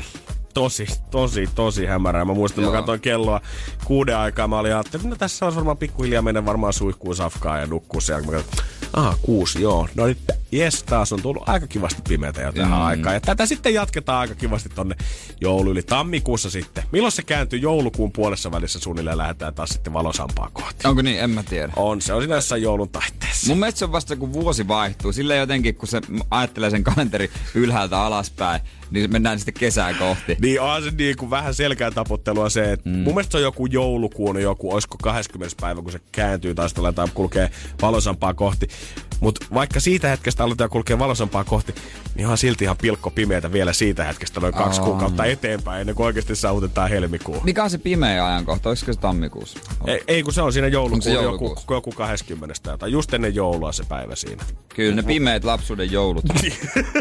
C: tosi, tosi, tosi hämärää. Mä muistan,
D: Joo.
C: mä katsoin kelloa kuuden aikaa. Mä olin ajattelin, että no tässä olisi varmaan pikkuhiljaa mennä varmaan suihkuun safkaan ja nukkuu siellä. Mä katsoin, aha, kuusi, joo. No nyt, jes, taas on tullut aika kivasti pimeätä jo tähän
D: Mm.
C: aikaan. Ja tätä sitten jatketaan aika kivasti tonne joulu yli tammikuussa sitten. Milloin se kääntyy joulukuun puolessa välissä suunnilleen lähdetään taas sitten valosampaa kohti.
D: Onko niin? En mä tiedä.
C: On, se on siinä jossain joulun taitteessa.
D: Mun mielestä se on vasta kun vuosi vaihtuu. Sillä jotenkin, kun se ajattelee sen kalenteri ylhäältä alaspäin, niin mennään sitten kesää kohti.
C: Niin on se niin kuin vähän selkään taputtelua se, että mm. mun mielestä se on joku joulukuun, joku, olisiko 20. päivä, kun se kääntyy taas tällä tai kulkee valosampaa kohti. Mutta vaikka siitä hetkestä aletaan kulkea valosampaa kohti, niin onhan silti ihan pilkko pimeätä vielä siitä hetkestä noin kaksi
D: Aa.
C: kuukautta eteenpäin, ennen kuin oikeasti saavutetaan helmikuu.
D: Mikä on se pimeä ajankohta? Olisiko se tammikuussa?
C: Ei, ei, kun se on siinä joulukuun,
D: se
C: joku,
D: joulukuussa?
C: joku 20. tai just ennen joulua se päivä siinä.
D: Kyllä ne pimeät lapsuuden joulut.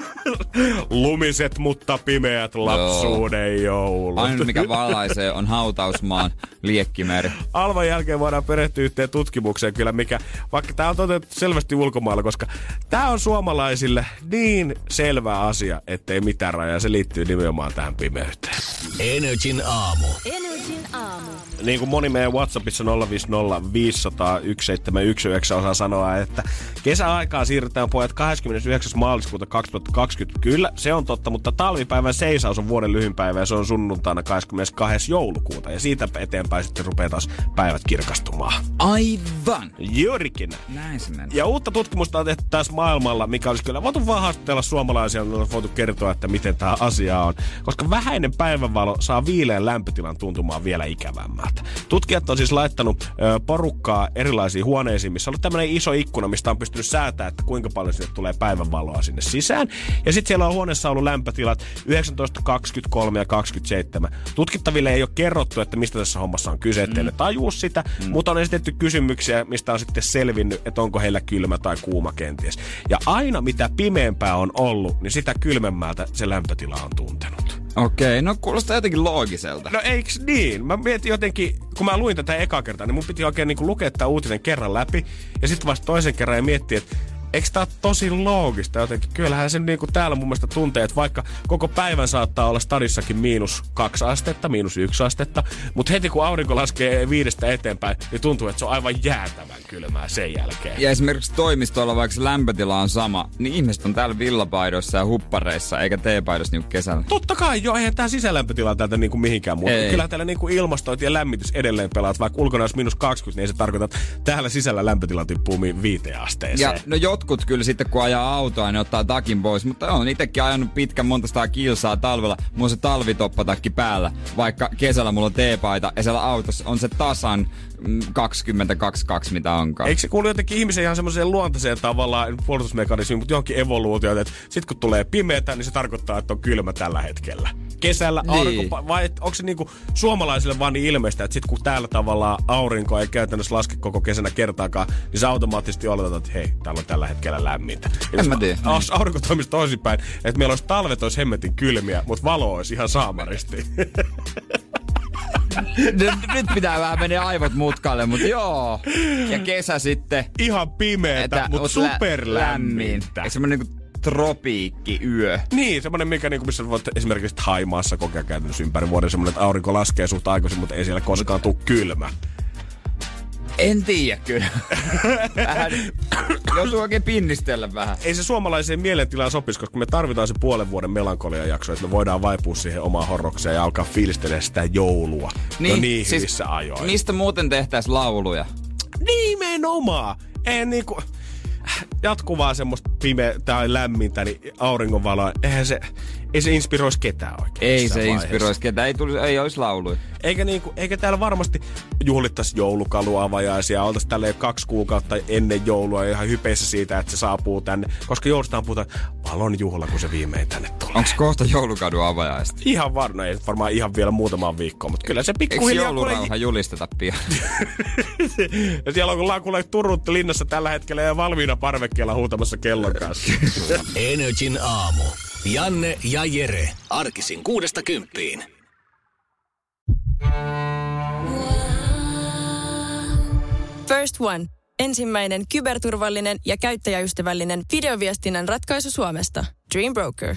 C: Lumiset, mutta pimeät lapsuuden joulut.
D: Ainut mikä valaisee on hautausmaan liekkimeri.
C: Alvan jälkeen voidaan perehtyä yhteen tutkimukseen kyllä, mikä, vaikka tämä on toteutettu selvästi ulkomailla, koska tämä on suomalaisille niin selvä asia, ettei mitään rajaa. Se liittyy nimenomaan tähän pimeyteen.
B: Energin aamu.
J: Energin aamu.
C: niin kuin moni meidän WhatsAppissa 050 500 1719 osaa sanoa, että kesäaikaa siirrytään pojat 29. maaliskuuta 2020. Kyllä, se on totta, mutta talvipäivän seisaus on vuoden lyhyin päivä ja se on sunnuntaina 22. joulukuuta. Ja siitä eteenpäin sitten rupeaa taas päivät kirkastumaan.
D: Aivan!
C: Juurikin.
D: Näin se.
C: Ja uutta tutkimusta on tehty tässä maailmalla, mikä olisi kyllä voitu vaan haastatella suomalaisia, niin olisi voitu kertoa, että miten tämä asia on. Koska vähäinen päivänvalo saa viileän lämpötilan tuntumaan vielä ikävämmältä. Tutkijat on siis laittanut ö, porukkaa erilaisiin huoneisiin, missä on ollut tämmöinen iso ikkuna, mistä on pystynyt säätämään, että kuinka paljon sinne tulee päivänvaloa sinne sisään. Ja sitten siellä on huoneessa ollut lämpötilat 19, 23 ja 27. Tutkittaville ei ole kerrottu, että mistä tässä hommassa on kyse, ettei ne tajuu sitä, mm. mutta on esitetty kysymyksiä, mistä on sitten selvinnyt, että onko heillä kylmä tai kuuma kenties. Ja aina mitä pimeämpää on ollut, niin sitä kylmemmältä se lämpötila on tuntenut.
D: Okei, no kuulostaa jotenkin loogiselta.
C: No eiks niin? Mä mietin jotenkin, kun mä luin tätä eka kertaa, niin mun piti oikein niinku lukea tämä uutinen kerran läpi. Ja sitten vasta toisen kerran ja miettiä, että eikö tää ole tosi loogista jotenkin? Kyllähän se niinku täällä mun mielestä tuntee, että vaikka koko päivän saattaa olla stadissakin miinus kaksi astetta, miinus yksi astetta, mutta heti kun aurinko laskee viidestä eteenpäin, niin tuntuu, että se on aivan jäätävän kylmää sen jälkeen.
D: Ja esimerkiksi toimistolla, vaikka se lämpötila on sama, niin ihmiset on täällä villapaidoissa ja huppareissa, eikä teepaidossa niinku kesällä.
C: Totta kai, joo, eihän tää sisälämpötila täältä niinku mihinkään muuta. Kyllä täällä niinku ilmastointi ja lämmitys edelleen pelaat, vaikka ulkona olisi miinus 20, niin ei se tarkoita, että täällä sisällä lämpötila tippuu viiteen asteeseen.
D: Ja no jotkut kyllä sitten kun ajaa autoa, ne ottaa takin pois, mutta on itsekin ajanut pitkän monta sataa kilsaa talvella. Mulla on se talvitoppatakki päällä, vaikka kesällä mulla on teepaita ja siellä autossa on se tasan mm, 22 mitä onkaan.
C: Eikö se kuulu jotenkin ihmisen ihan semmoiseen luontaiseen tavallaan puolustusmekanismiin, mutta johonkin evoluutioon, että sit kun tulee pimeätä, niin se tarkoittaa, että on kylmä tällä hetkellä. Kesällä
D: Niin.
C: aurinko, vai et, onko se niinku suomalaisille vaan niin ilmeistä, että sit kun täällä tavallaan aurinko ei käytännössä laske koko kesänä kertaakaan, niin sä automaattisesti oletat, että hei, täällä on tällä hetkellä lämmintä. Jos
D: mä tiedä.
C: Jos aurinko toimisi toisinpäin, että meillä olisi talvet olisi hemmetin kylmiä, mutta valo olisi ihan saamaristi.
D: nyt, nyt pitää vähän mennä aivot mutkalle, mutta joo. Ja kesä sitten.
C: ihan pimeetä, mutta superlämmintä.
D: Eikö semmonen niinku tropiikki-yö?
C: Niin, semmoinen, mikä niinku, missä voit esimerkiksi Haimaassa kokea käytännössä ympäri vuoden semmoinen, että aurinko laskee suht aikaisin, mutta ei siellä koskaan tule kylmä.
D: En tiedä kyllä. vähän, joutuu oikein pinnistellä vähän.
C: Ei se suomalaiseen mielentilaan sopisi, koska me tarvitaan se puolen vuoden melankoliajakso, että me voidaan vaipua siihen omaan horrokseen ja alkaa fiilistelemään sitä joulua. Niin, no niin siis, hyvissä ajoin.
D: Mistä muuten tehtäis lauluja?
C: Nimenomaan! Ei niinku jatkuvaa semmoista pimeä tai lämmintä, niin auringonvaloa, eihän se, ei se inspiroisi ketään oikein.
D: Ei se
C: vaiheessa.
D: inspiroisi ketään, ei, tulisi, ei olisi lauluja.
C: Eikä, niinku, eikä täällä varmasti juhlittaisi joulukaluavajaisia. Oltaisiin tälleen kaksi kuukautta ennen joulua ihan hypeissä siitä, että se saapuu tänne. Koska joulustahan puhutaan valon juhla, kun se viimein tänne tulee.
D: Onko kohta joulukadun avajaista?
C: Ihan varma, ei varmaan ihan vielä muutamaan viikkoon, mutta kyllä se
D: Eikö
C: pikkuhiljaa...
D: joulurauha julisteta pian?
C: ja siellä on kun lakulle Turut linnassa tällä hetkellä ja valmiina parvekkeella huutamassa kellon kanssa.
B: Energin aamu. Janne ja Jere. Arkisin kuudesta kymppiin.
A: First One. Ensimmäinen kyberturvallinen ja käyttäjäystävällinen videoviestinnän ratkaisu Suomesta. Dream Broker.